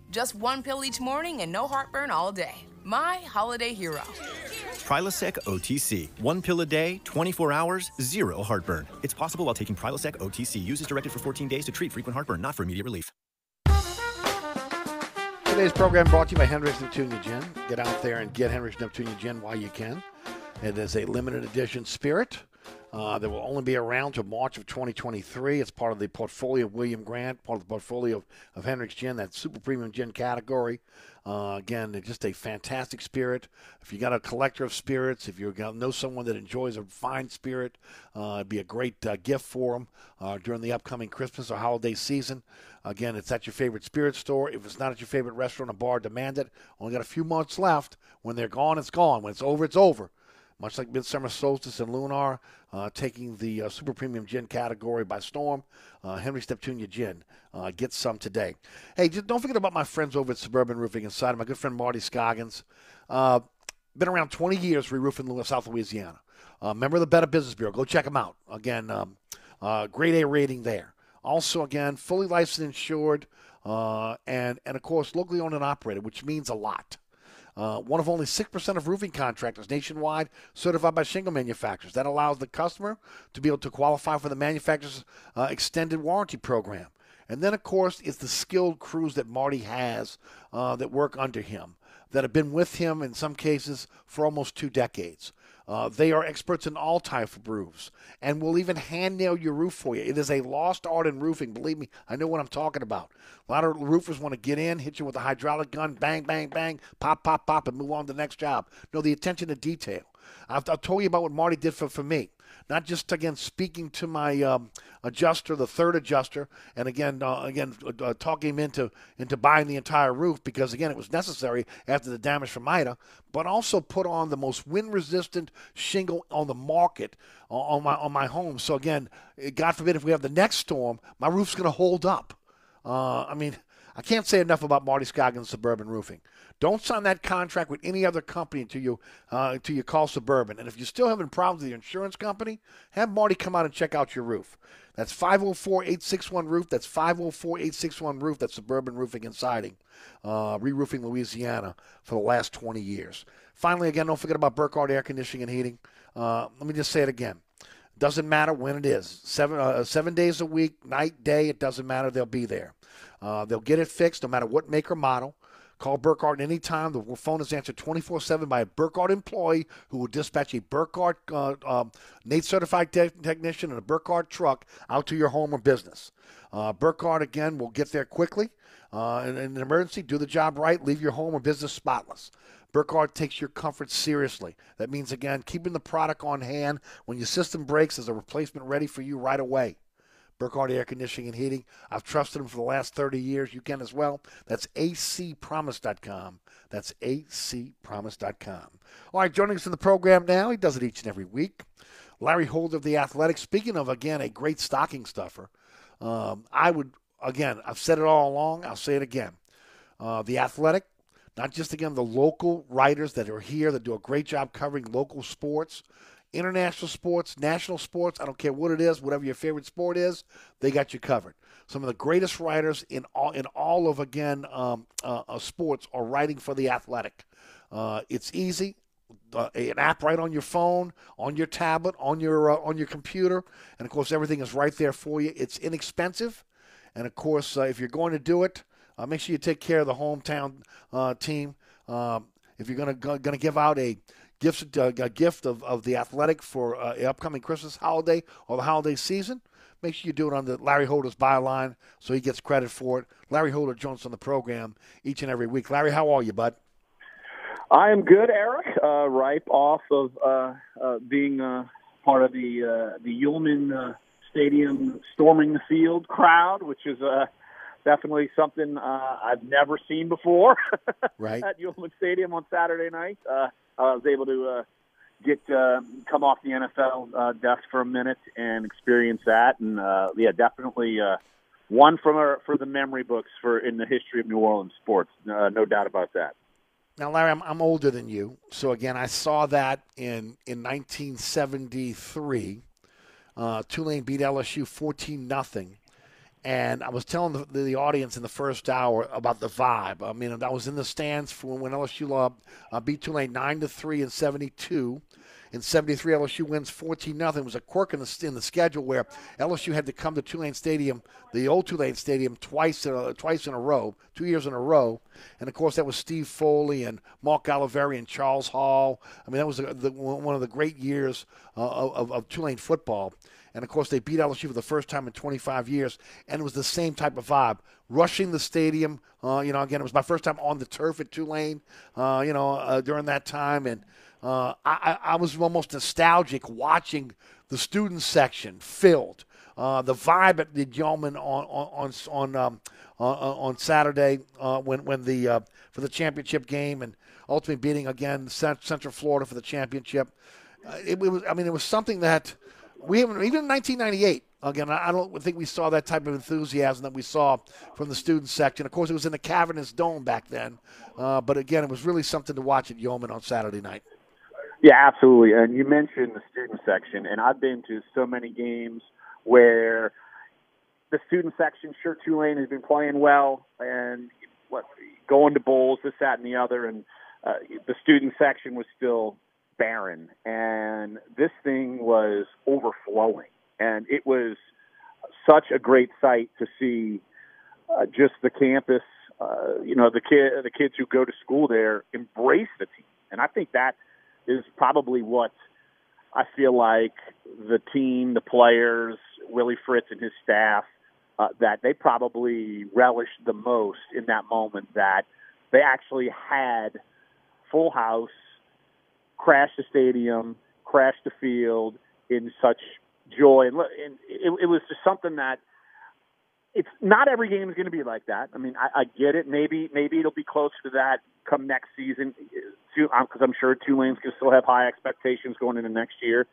Just one pill each morning and no heartburn all day. My holiday hero. Prilosec OTC. One pill a day, 24 hours, zero heartburn. It's possible while taking Prilosec OTC. Use as directed for 14 days to treat frequent heartburn, not for immediate relief. Today's program brought to you by Hendrick's Neptunia Gin. Get out there and get Hendrick's Neptunia Gin while you can. It is a limited edition spirit uh, that will only be around to March of 2023. It's part of the portfolio of William Grant, part of the portfolio of, of Hendrick's Gin, that super premium gin category. Uh, again, just a fantastic spirit. If you got a collector of spirits, if you know someone that enjoys a fine spirit, uh, it'd be a great uh, gift for them uh, during the upcoming Christmas or holiday season. Again, it's at your favorite spirit store. If it's not at your favorite restaurant or bar, demand it. Only got a few months left. When they're gone, it's gone. When it's over, it's over much like Midsummer Solstice and Lunar, uh, taking the uh, super premium gin category by storm. Uh, Hendrick's Neptunia Gin. Uh, get some today. Hey, just don't forget about my friends over at Suburban Roofing and Siding. My good friend Marty Scoggins. Uh, been around 20 years re-roofing South Louisiana. Uh, member of the Better Business Bureau. Go check them out. Again, um, grade A rating there. Also, again, fully licensed, insured, and and of course locally owned and operated, which means a lot. Uh, one of only 6% of roofing contractors nationwide certified by shingle manufacturers. That allows the customer to be able to qualify for the manufacturer's uh, extended warranty program. And then, of course, it's the skilled crews that Marty has uh, that work under him, that have been with him in some cases for almost two decades. Uh, they are experts in all type of roofs and will even hand nail your roof for you. It is a lost art in roofing. Believe me, I know what I'm talking about. A lot of roofers want to get in, hit you with a hydraulic gun, bang, bang, bang, pop, pop, pop, and move on to the next job. No, the attention to detail. I've, I've told you about what Marty did for, for me not just again speaking to my um, adjuster, the third adjuster, and again, uh, again uh, uh, talking him into into buying the entire roof because again it was necessary after the damage from Ida, but also put on the most wind-resistant shingle on the market on my on my home. So again, God forbid if we have the next storm, my roof's going to hold up. Uh, I mean, I can't say enough about Marty Scoggins Suburban Roofing. Don't sign that contract with any other company until you uh, until you call Suburban. And if you're still having problems with your insurance company, have Marty come out and check out your roof. That's 504-861 roof. That's 504-861 roof. That's Suburban Roofing and Siding, uh, re-roofing Louisiana for the last 20 years. Finally, again, don't forget about Burkhardt Air Conditioning and Heating. Uh, let me just say it again. Doesn't matter when it is. Seven uh, seven days a week, night, day. It doesn't matter. They'll be there. Uh, they'll get it fixed no matter what make or model. Call Burkhardt anytime. The phone is answered 24 7 by a Burkhardt employee who will dispatch a Burkhardt uh, um, NATE certified te- technician and a Burkhardt truck out to your home or business. Uh, Burkhardt, again, will get there quickly. Uh, in, in an emergency, do the job right, leave your home or business spotless. Burkhardt takes your comfort seriously. That means, again, keeping the product on hand when your system breaks, there's a replacement ready for you right away. Burkhardt Air Conditioning and Heating. I've trusted them for the last 30 years. You can as well. That's acpromise.com. That's acpromise.com. All right, joining us in the program now, he does it each and every week. Larry Holder of The Athletic. Speaking of, again, a great stocking stuffer, um, I would, again, I've said it all along, I'll say it again. Uh, the Athletic, not just again the local writers that are here that do a great job covering local sports, international sports, national sports. I don't care what it is, whatever your favorite sport is, they got you covered. Some of the greatest writers in all in all of again um, uh, uh, sports are writing for the Athletic. Uh, it's easy. Uh, an app right on your phone, on your tablet, on your uh, on your computer, and of course everything is right there for you. It's inexpensive, and of course uh, if you're going to do it, make sure you take care of the hometown team. Um, if you're going to give out a gift, uh, a gift of, of the athletic for uh, upcoming Christmas holiday or the holiday season, make sure you do it on the Larry Holder's byline so he gets credit for it. Larry Holder joins on the program each and every week. Larry, how are you, bud? I am good, Eric. Uh, ripe off of uh, uh, being uh, part of the uh, the Yulman uh, Stadium storming the field crowd, which is uh, definitely something uh, I've never seen before. right at Yulman Stadium on Saturday night. I was able to uh, get uh, come off the NFL uh, desk for a minute and experience that, and uh, yeah, definitely uh, one from our, for the memory books for in the history of New Orleans sports. Uh, no doubt about that. Now, Larry, I'm, I'm older than you, so again, I saw that in in 1973. Uh, Tulane beat LSU 14 nothing, And I was telling the, the audience in the first hour about the vibe. I mean, I was in the stands for when LSU uh, uh, beat Tulane nine to three in '72. In '73, LSU wins 14 nothing. It was a quirk in the, in the schedule where LSU had to come to Tulane Stadium, the old Tulane Stadium, twice in a, twice in a row, two years in a row. And of course, that was Steve Foley and Mark Oliveri and Charles Hall. I mean, that was the, the, one of the great years uh, of, of Tulane football. And of course, they beat LSU for the first time in 25 years, and it was the same type of vibe. Rushing the stadium, uh, you know, again, it was my first time on the turf at Tulane, uh, you know, uh, during that time, and uh, I, I was almost nostalgic watching the student section filled. Uh, the vibe at the Yulman on on on um, on, on Saturday uh, when when the for the championship game and ultimately beating again Central Florida for the championship. It, it was I mean it was something that we haven't even in 1998. Again, I don't think we saw that type of enthusiasm that we saw from the student section. Of course, it was in the cavernous dome back then, uh, but again, it was really something to watch at Yulman on Saturday night. Yeah, absolutely. And you mentioned the student section, and I've been to so many games where the student section, sure, Tulane has been playing well and what, going to bowls, this, that, and the other, and uh, the student section was still barren, and this thing was overflowing, and it was such a great sight to see uh, just the campus. Uh, you know, the kid, the kids who go to school there embrace the team, and I think that is probably what I feel like the team, the players, Willie Fritz and his staff, uh, that they probably relished the most in that moment. That they actually had full house crash the stadium, crash the field in such joy. And, and it, it was just something that it's not every game is going to be like that. I mean, I, I get it. Maybe maybe it'll be closer to that come next season, because I'm sure Tulane's going to still have high expectations going into next year.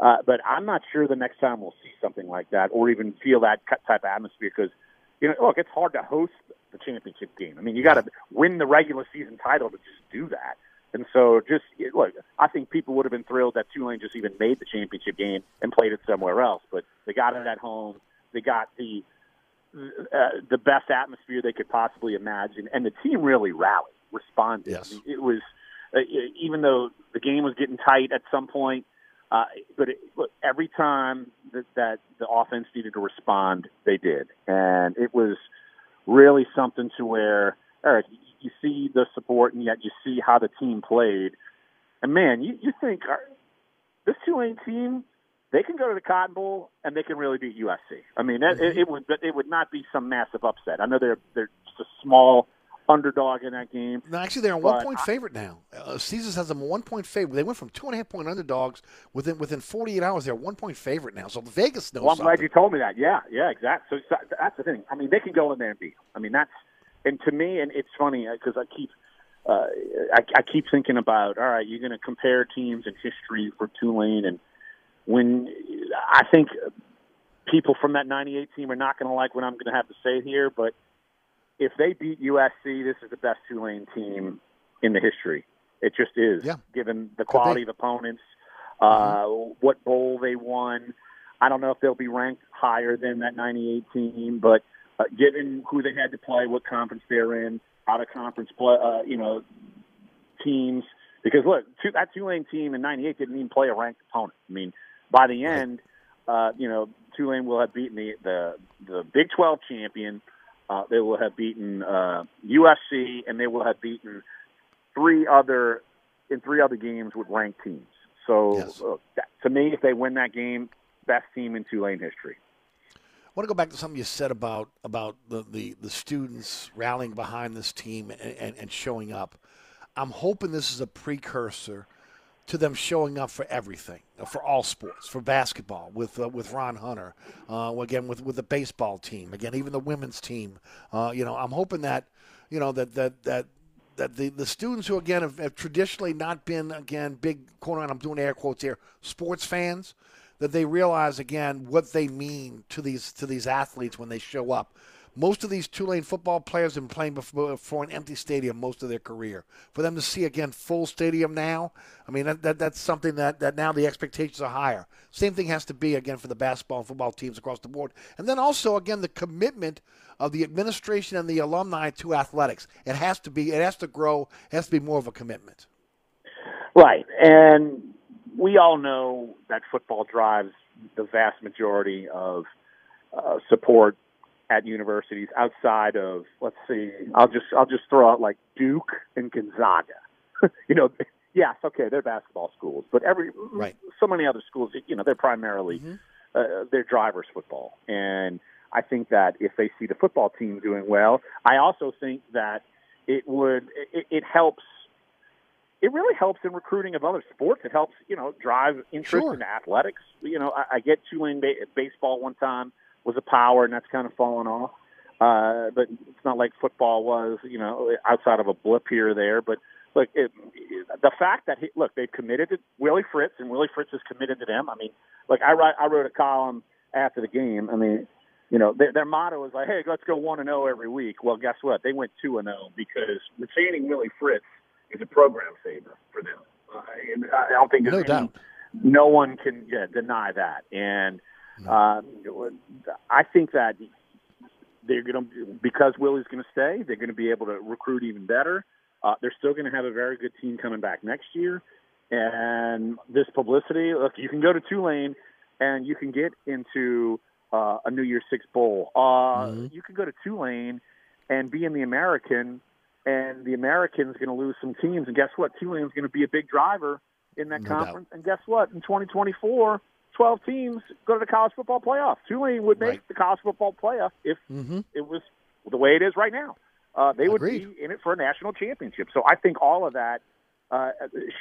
Uh, but I'm not sure the next time we'll see something like that or even feel that type of atmosphere because, you know, look, it's hard to host the championship game. I mean, you got to win the regular season title to just do that. And so, just look, I think people would have been thrilled that Tulane just even made the championship game and played it somewhere else. But they got it at home. They got the uh, the best atmosphere they could possibly imagine, and the team really rallied, responded. Yes. It was uh, even though the game was getting tight at some point, uh, but it, look, every time that, that the offense needed to respond, they did, and it was really something to where, all right, you see the support, and yet you see how the team played. And man, you you think uh, this Tulane team they can go to the Cotton Bowl and they can really beat USC. I mean, that, it, it would it would not be some massive upset. I know they're they're just a small underdog in that game. No, actually, they're a one point favorite now. Uh, Caesars has them a one point favorite. They went from two and a half point underdogs within within 48 hours. They're a one point favorite now. So Vegas knows. Well, I'm something. glad you told me that. Yeah, yeah, exactly. So that's the thing. I mean, they can go in there and beat. Them. I mean, that's and to me, and it's funny because I keep. Uh, I, I keep thinking about all right. You're going to compare teams in history for Tulane, and when I think people from that '98 team are not going to like what I'm going to have to say here, but if they beat USC, this is the best Tulane team in the history. It just is, yeah. given the quality of opponents, uh, mm-hmm. what bowl they won. I don't know if they'll be ranked higher than that '98 team, but uh, given who they had to play, what conference they're in, out of conference play, uh, you know, teams. Because look, that Tulane team in '98 didn't even play a ranked opponent. I mean, by the end, uh, you know, Tulane will have beaten the the, the Big 12 champion. Uh, they will have beaten uh, USC, and they will have beaten three other in three other games with ranked teams. So, yes. uh, that, to me, if they win that game, best team in Tulane history. Want to go back to something you said about about the, the, the students rallying behind this team and, and, and showing up. I'm hoping this is a precursor to them showing up for everything, for all sports, for basketball with uh, with Ron Hunter, uh, again with with the baseball team, again even the women's team. Uh, you know, I'm hoping that you know that that that that the, the students who again have, have traditionally not been again big corner and I'm doing air quotes here sports fans that they realize again what they mean to these to these athletes when they show up. most of these Tulane football players have been playing before, before an empty stadium most of their career. For them to see again full stadium now, I mean that, that that's something that, that now the expectations are higher. Same thing has to be again for the basketball and football teams across the board, and then also again the commitment of the administration and the alumni to athletics. It has to be. It has to grow. It has to be more of a commitment. Right, and we all know that football drives the vast majority of uh, support at universities outside of let's see I'll just I'll just throw out like Duke and Gonzaga. you know, yes, okay, they're basketball schools, but every right. so many other schools, you know, they're primarily Mm-hmm. uh, they're drivers football. And I think that if they see the football team doing well, I also think that it would it, it helps it really helps in recruiting of other sports. It helps, you know, drive interest Sure. in athletics. You know, I, I get Tulane ba- baseball one time was a power, and that's kind of fallen off. Uh, but it's not like football was, you know, outside of a blip here or there. But look, it, the fact that he, look, they've committed to Willie Fritz, and Willie Fritz is committed to them. I mean, look, I write, I wrote a column after the game. I mean, you know, their, their motto is like, "Hey, let's go one and zero every week." Well, guess what? They went two and zero because retaining Willie Fritz is a program saver for them. Uh, and I don't think No any- doubt. no one can yeah, deny that. And uh, I think that they're going to because Willie's going to stay, they're going to be able to recruit even better. Uh, they're still going to have a very good team coming back next year. And this publicity, look, you can go to Tulane and you can get into uh, a New Year's Six bowl. Uh, You can go to Tulane and be in the American, and the American's going to lose some teams. And guess what? Tulane's going to be a big driver in that No doubt. conference. And guess what? In 2024, 12 teams go to the college football playoff. Tulane would make Right. the college football playoff if Mm-hmm. it was the way it is right now. Uh, they would Agreed. be in it for a national championship. So I think all of that uh,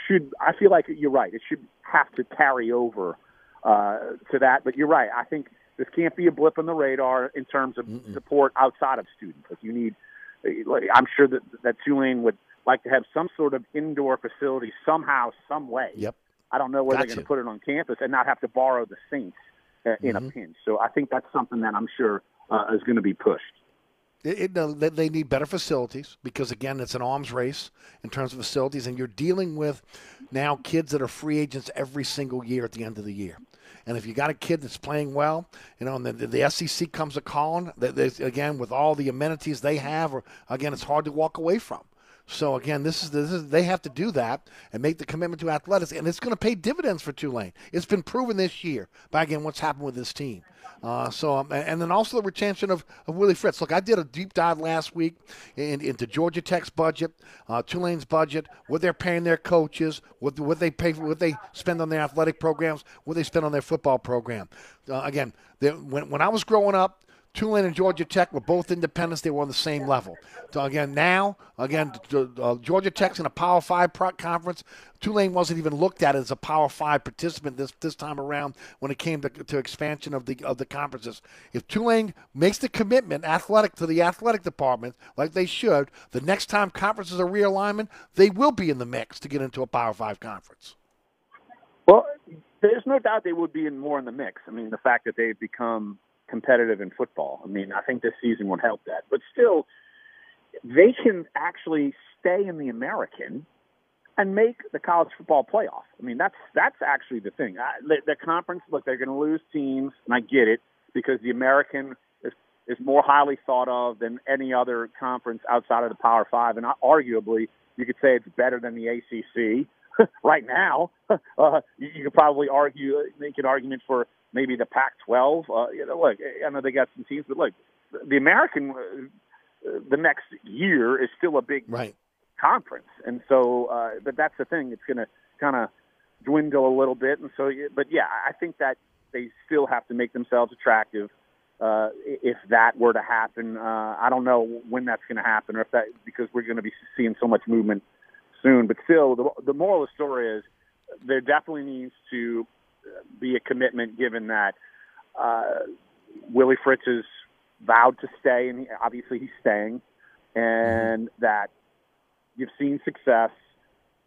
should. I feel like you're right. It should have to carry over uh, to that. But you're right. I think this can't be a blip on the radar in terms of support outside of students. Like you need. I'm sure that that Tulane would like to have some sort of indoor facility somehow, some way. Yep. I don't know where Got they're going to put it on campus and not have to borrow the Saints uh, in Mm-hmm. a pinch. So I think that's something that I'm sure uh, is going to be pushed. It, it, they need better facilities because again, it's an arms race in terms of facilities, and you're dealing with now kids that are free agents every single year at the end of the year. And if you got a kid that's playing well, you know, and the, the SEC comes a calling, that again with all the amenities they have, or again, it's hard to walk away from. So again, this is this is they have to do that and make the commitment to athletics, and it's going to pay dividends for Tulane. It's been proven this year by again what's happened with this team. Uh, so um, and then also the retention of, of Willie Fritz. Look, I did a deep dive last week in, into Georgia Tech's budget, uh, Tulane's budget, what they're paying their coaches, what what they pay, what they spend on their athletic programs, what they spend on their football program. Uh, again, when when I was growing up. Tulane and Georgia Tech were both independents. They were on the same level. So again, now again, uh, Georgia Tech's in a Power Five conference. Tulane wasn't even looked at as a Power Five participant this this time around when it came to, to expansion of the of the conferences. If Tulane makes the commitment, athletic to the athletic department, like they should, the next time conferences are realignment, they will be in the mix to get into a Power Five conference. Well, there's no doubt they would be in more in the mix. I mean, the fact that they've become competitive in football. I mean, I think this season would help that. But still, they can actually stay in the American and make the college football playoff. I mean, that's that's actually the thing. I, the, the conference, look, they're going to lose teams, and I get it because the American is is more highly thought of than any other conference outside of the Power Five, and arguably, you could say it's better than the ACC right now. Uh, you, you could probably argue, make an argument for maybe the Pac-12. Uh, you know, look, I know they got some teams, but look, the American, uh, the next year is still a big right. conference, and so, uh, but that's the thing; it's going to kind of dwindle a little bit, and so, but yeah, I think that they still have to make themselves attractive. Uh, if that were to happen, uh, I don't know when that's going to happen, or if that because we're going to be seeing so much movement soon. But still, the, the moral of the story is there definitely needs to be a commitment, given that uh, Willie Fritz has vowed to stay, and he, obviously he's staying, and that you've seen success.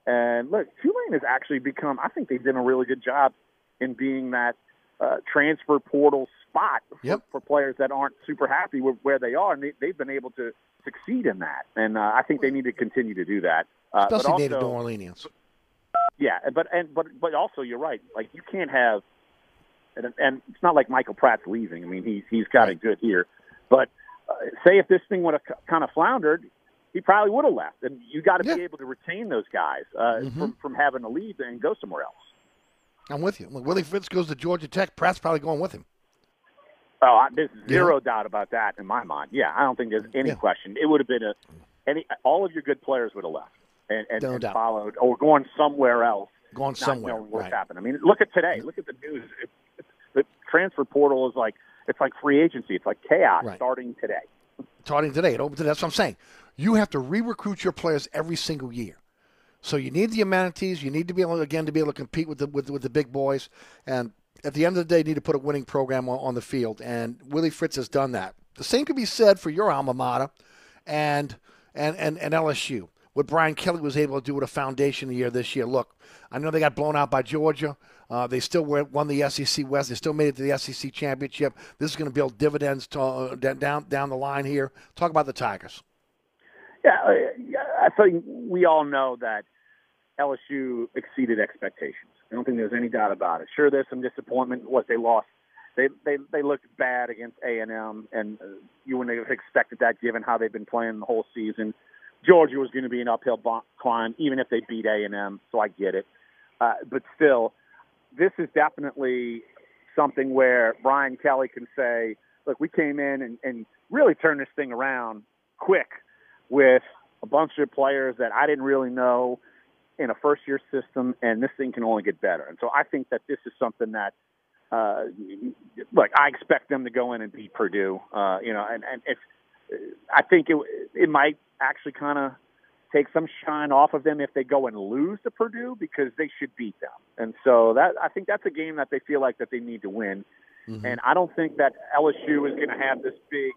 And look, Tulane has actually become. I think they've done a really good job in being that uh, transfer portal spot for, Yep. for players that aren't super happy with where they are, and they, they've been able to succeed in that. And uh, I think they need to continue to do that. Uh, Especially native New also- Orleanians. Yeah, but and but but also you're right. Like you can't have, and, and it's not like Michael Pratt's leaving. I mean, he's he's got it good here. But uh, say if this thing would have kind of floundered, he probably would have left. And you got to be able to retain those guys uh, Mhm. from from having to leave and go somewhere else. I'm with you. When Willie Fritz goes to Georgia Tech, Pratt's probably going with him. Oh, I, there's Yeah. zero doubt about that in my mind. Yeah, I don't think there's any question. It would have been a any all of your good players would have left and, and, No and followed or going somewhere else. Going somewhere, what's right. happened. I mean, look at today. Mm-hmm. Look at the news. It, it, the transfer portal is like it's like free agency. It's like chaos Right. starting today. starting today. It opens. That's what I'm saying. You have to re-recruit your players every single year. So you need the amenities. You need to be able again to be able to compete with the with, with the big boys. And at the end of the day, you need to put a winning program on, on the field. And Willie Fritz has done that. The same could be said for your alma mater, and and and, and LSU. What Brian Kelly was able to do with a foundation year this year. Look, I know they got blown out by Georgia. Uh, they still won the SEC West. They still made it to the SEC championship. This is going to build dividends to, uh, down down the line here. Talk about the Tigers. Yeah, uh, I think we all know that LSU exceeded expectations. I don't think there's any doubt about it. Sure, there's some disappointment. What they lost, they they they looked bad against A and M, and uh, you wouldn't have expected that given how they've been playing the whole season. Georgia was going to be an uphill climb, even if they beat A and M. So I get it, uh, but still, this is definitely something where Brian Kelly can say, "Look, we came in and, and really turned this thing around quick with a bunch of players that I didn't really know in a first year system, and this thing can only get better. And so I think that this is something that, uh, look, I expect them to go in and beat Purdue. Uh, you know, and and if I think it it might actually kind of take some shine off of them if they go and lose to Purdue because they should beat them. And so that I think that's a game that they feel like that they need to win. And I don't think that LSU is going to have this big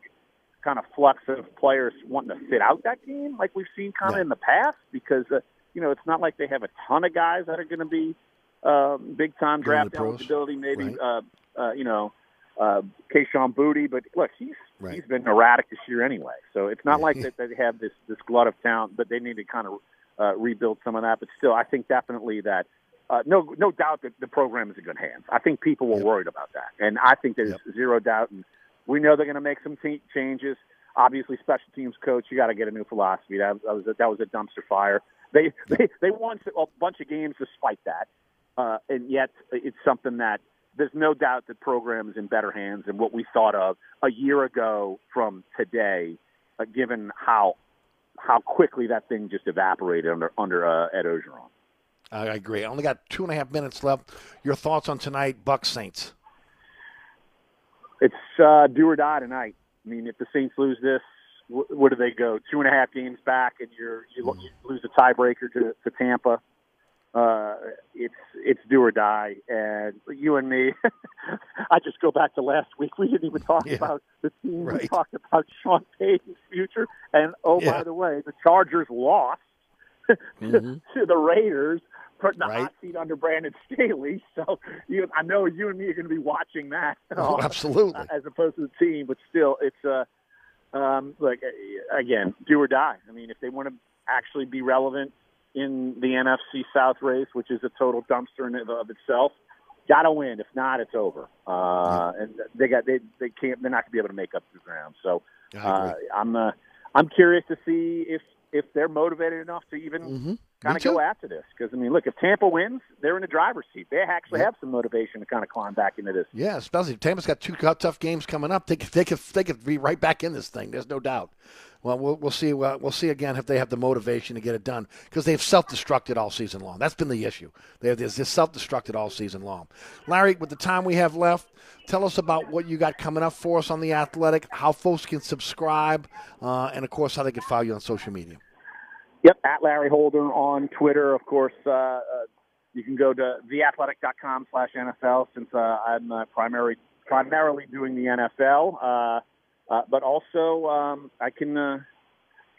kind of flux of players wanting to sit out that game like we've seen kind of in the past because uh, you know it's not like they have a ton of guys that are going to be um, big time draft eligibility. Maybe Right. uh, uh, you know uh, Kayshon Boutte, but look, he's Right. he's been erratic this year anyway. So it's not like that they have this this glut of talent, but they need to kind of uh, rebuild some of that. But still, I think definitely that. Uh, no, no doubt that the program is in good hands. I think people were worried about that, and I think there's zero doubt. And we know they're going to make some te- changes. Obviously, special teams coach, you got to get a new philosophy. That, that was a, that was a dumpster fire. They they they won a bunch of games despite that, uh, and yet it's something that there's no doubt the program is in better hands than what we thought of a year ago from today, uh, given how how quickly that thing just evaporated under under uh, Ed Orgeron. I agree. I only got two and a half minutes left. Your thoughts on tonight, Bucks Saints? It's uh, do or die tonight. I mean, if the Saints lose this, wh- where do they go? Two and a half games back, and you're you, lo- you lose a tiebreaker to, to Tampa. Uh, it's it's do or die, and you and me. I just go back to last week. We didn't even talk Yeah. about the team. We talked about Sean Payton's future, and oh Yeah. by the way, the Chargers lost to, Mhm. to the Raiders. Put the Right. hot seat under Brandon Staley, so you, I know you and me are going to be watching that. Oh, absolutely. as opposed to the team, but still, it's uh, um, like uh, again, do or die. I mean, if they want to actually be relevant in the NFC South race, which is a total dumpster in and of itself, got to win. If not, it's over. Uh, And they got they they can't. They're not going to be able to make up the ground. So uh. I'm uh, I'm curious to see if if they're motivated enough to even Mm-hmm. kind of go after this. Because I mean, look, if Tampa wins, they're in the driver's seat. They actually Yeah. have some motivation to kind of climb back into this. Yeah, especially if Tampa's got two tou- tough games coming up. They could, they could they could be right back in this thing. There's no doubt. Well, we'll we'll see. Uh, we'll see again if they have the motivation to get it done because they've self-destructed all season long. That's been the issue. They have this, this self-destructed all season long. Larry, with the time we have left, tell us about what you got coming up for us on the Athletic. How folks can subscribe, uh, and of course how they can follow you on social media. Yep, at Larry Holder on Twitter. Of course, uh, uh, you can go to theathletic.com slash NFL since uh, I'm uh, primary, primarily doing the NFL. Uh, but also, um, I can uh,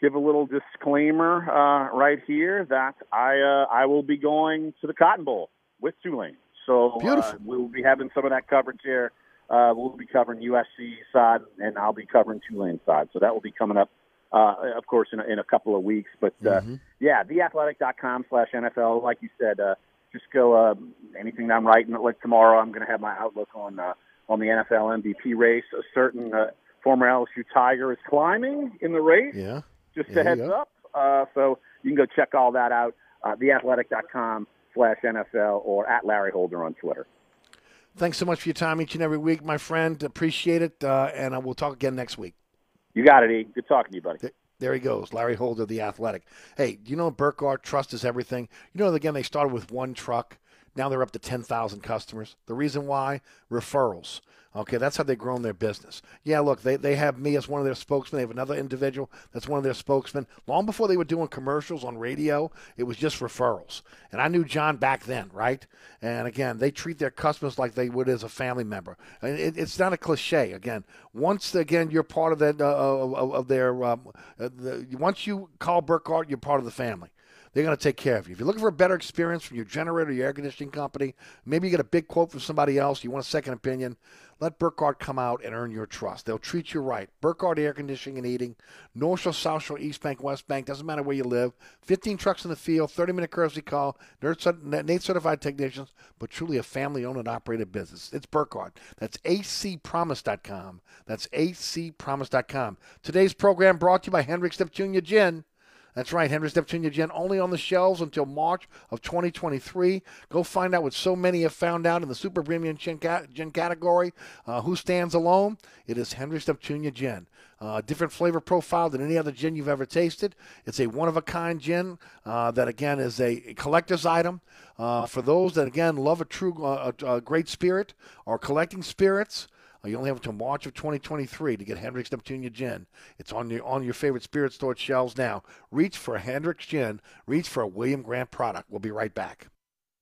give a little disclaimer uh, right here that I uh, I will be going to the Cotton Bowl with Tulane. So uh, we will be having some of that coverage there. Uh, we'll be covering USC side, and I'll be covering Tulane side. So that will be coming up, uh, of course, in a, in a couple of weeks. But uh, Mhm. yeah, theathletic.com slash NFL. Like you said, uh, just go uh, anything that I'm writing. Like tomorrow, I'm going to have my outlook on uh, on the NFL MVP race. A certain uh, former LSU Tiger is climbing in the race. Yeah. Just There a heads up. Uh, so you can go check all that out. Uh, theathletic.com slash NFL or at Larry Holder on Twitter. Thanks so much for your time each and every week, my friend. Appreciate it. Uh, and uh, we'll talk again next week. You got it, E. Good talking to you, buddy. There he goes, Larry Holder, the athletic. Hey, do you know Burkhardt Trust is everything? You know, again, they started with one truck. Now they're up to 10,000 customers. The reason why? Referrals. Okay, that's how they've grown their business. Yeah, look, they, they have me as one of their spokesmen. They have another individual that's one of their spokesmen. Long before they were doing commercials on radio, it was just referrals. And I knew John back then, right? And again, they treat their customers like they would as a family member. And it, it's not a cliche. Again, once again you're part of that uh, of, of their um, uh, the, once you call Burkhardt, you're part of the family. They're going to take care of you. If you're looking for a better experience from your generator, your air conditioning company, maybe you get a big quote from somebody else, you want a second opinion, let Burkhardt come out and earn your trust. They'll treat you right. Burkhardt Air Conditioning and Heating, North Shore, South Shore, East Bank, West Bank, doesn't matter where you live. 15 trucks in the field, 30 minute courtesy call, NATE certified technicians, but truly a family owned and operated business. It's Burkhardt. That's acpromise.com. That's acpromise.com. Today's program brought to you by Hendrick's Neptunia Gin. That's right, Hendrick's Neptunia Gin only on the shelves until March of 2023. Go find out what so many have found out in the super premium gin, category. Uh, who stands alone? It is Hendrick's Neptunia Gin. Uh, different flavor profile than any other gin you've ever tasted. It's a one of a kind gin uh, that, again, is a collector's item. Uh, for those that, again, love a true, uh, a, great spirit or collecting spirits, Oh, you only have until March of 2023 to get Hendrick's Neptunia Gin. It's on your on your favorite spirit store shelves now. Reach for Hendrick's Gin. Reach for a William Grant product. We'll be right back.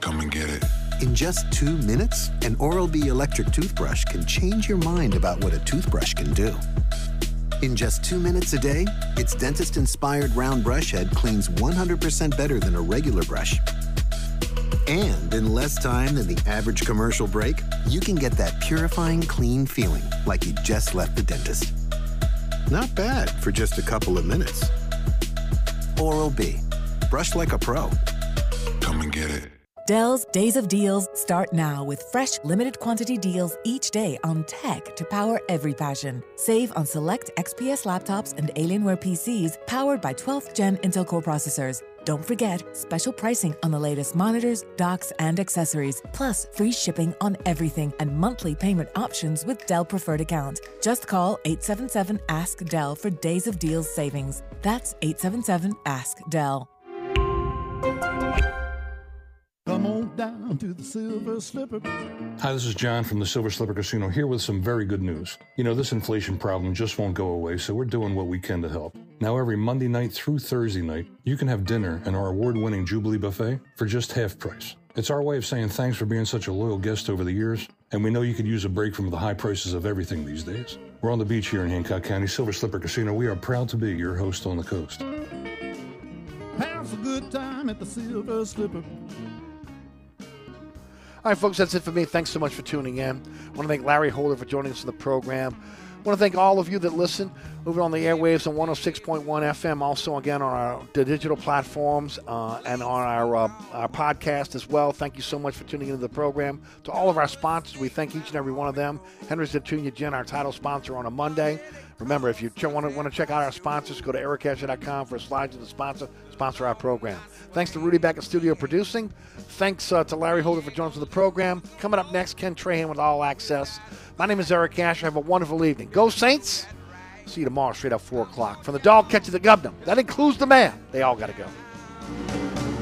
Come and get it. In just two minutes, an Oral B electric toothbrush can change your mind about what a toothbrush can do. In just two minutes a day, its dentist inspired round brush head cleans 100% better than a regular brush. And in less time than the average commercial break, you can get that purifying, clean feeling like you just left the dentist. Not bad for just a couple of minutes. Oral B. Brush like a pro. Come and get it. Dell's Days of Deals start now with fresh limited quantity deals each day on tech to power every passion. Save on select XPS laptops and Alienware PCs powered by 12th gen Intel Core processors. Don't forget special pricing on the latest monitors, docks, and accessories, plus free shipping on everything and monthly payment options with Dell Preferred Account. Just call 877 Ask Dell for Days of Deals savings. That's 877 Ask Dell. Come on down to the Silver Slipper. Hi, this is John from the Silver Slipper Casino here with some very good news. You know, this inflation problem just won't go away, so we're doing what we can to help. Now, every Monday night through Thursday night, you can have dinner in our award winning Jubilee Buffet for just half price. It's our way of saying thanks for being such a loyal guest over the years, and we know you could use a break from the high prices of everything these days. We're on the beach here in Hancock County, Silver Slipper Casino. We are proud to be your host on the coast. Have a good time at the Silver Slipper. All right, folks, that's it for me. Thanks so much for tuning in. I want to thank Larry Holder for joining us in the program. I want to thank all of you that listen over on the airwaves on 106.1 FM, also again on our digital platforms uh, and on our, uh, our podcast as well. Thank you so much for tuning into the program. To all of our sponsors, we thank each and every one of them. Hendrick's Neptunia Gin, our title sponsor on a Monday. Remember, if you ch- want to check out our sponsors, go to ericasher.com for a slide to the sponsor, sponsor our program. Thanks to Rudy back in studio producing. Thanks uh, to Larry Holder for joining us on the program. Coming up next, Ken Trahan with All Access. My name is Eric Asher. Have a wonderful evening. Go Saints! See you tomorrow straight up 4 o'clock. From the dog catch to the governor. That includes the man. They all got to go.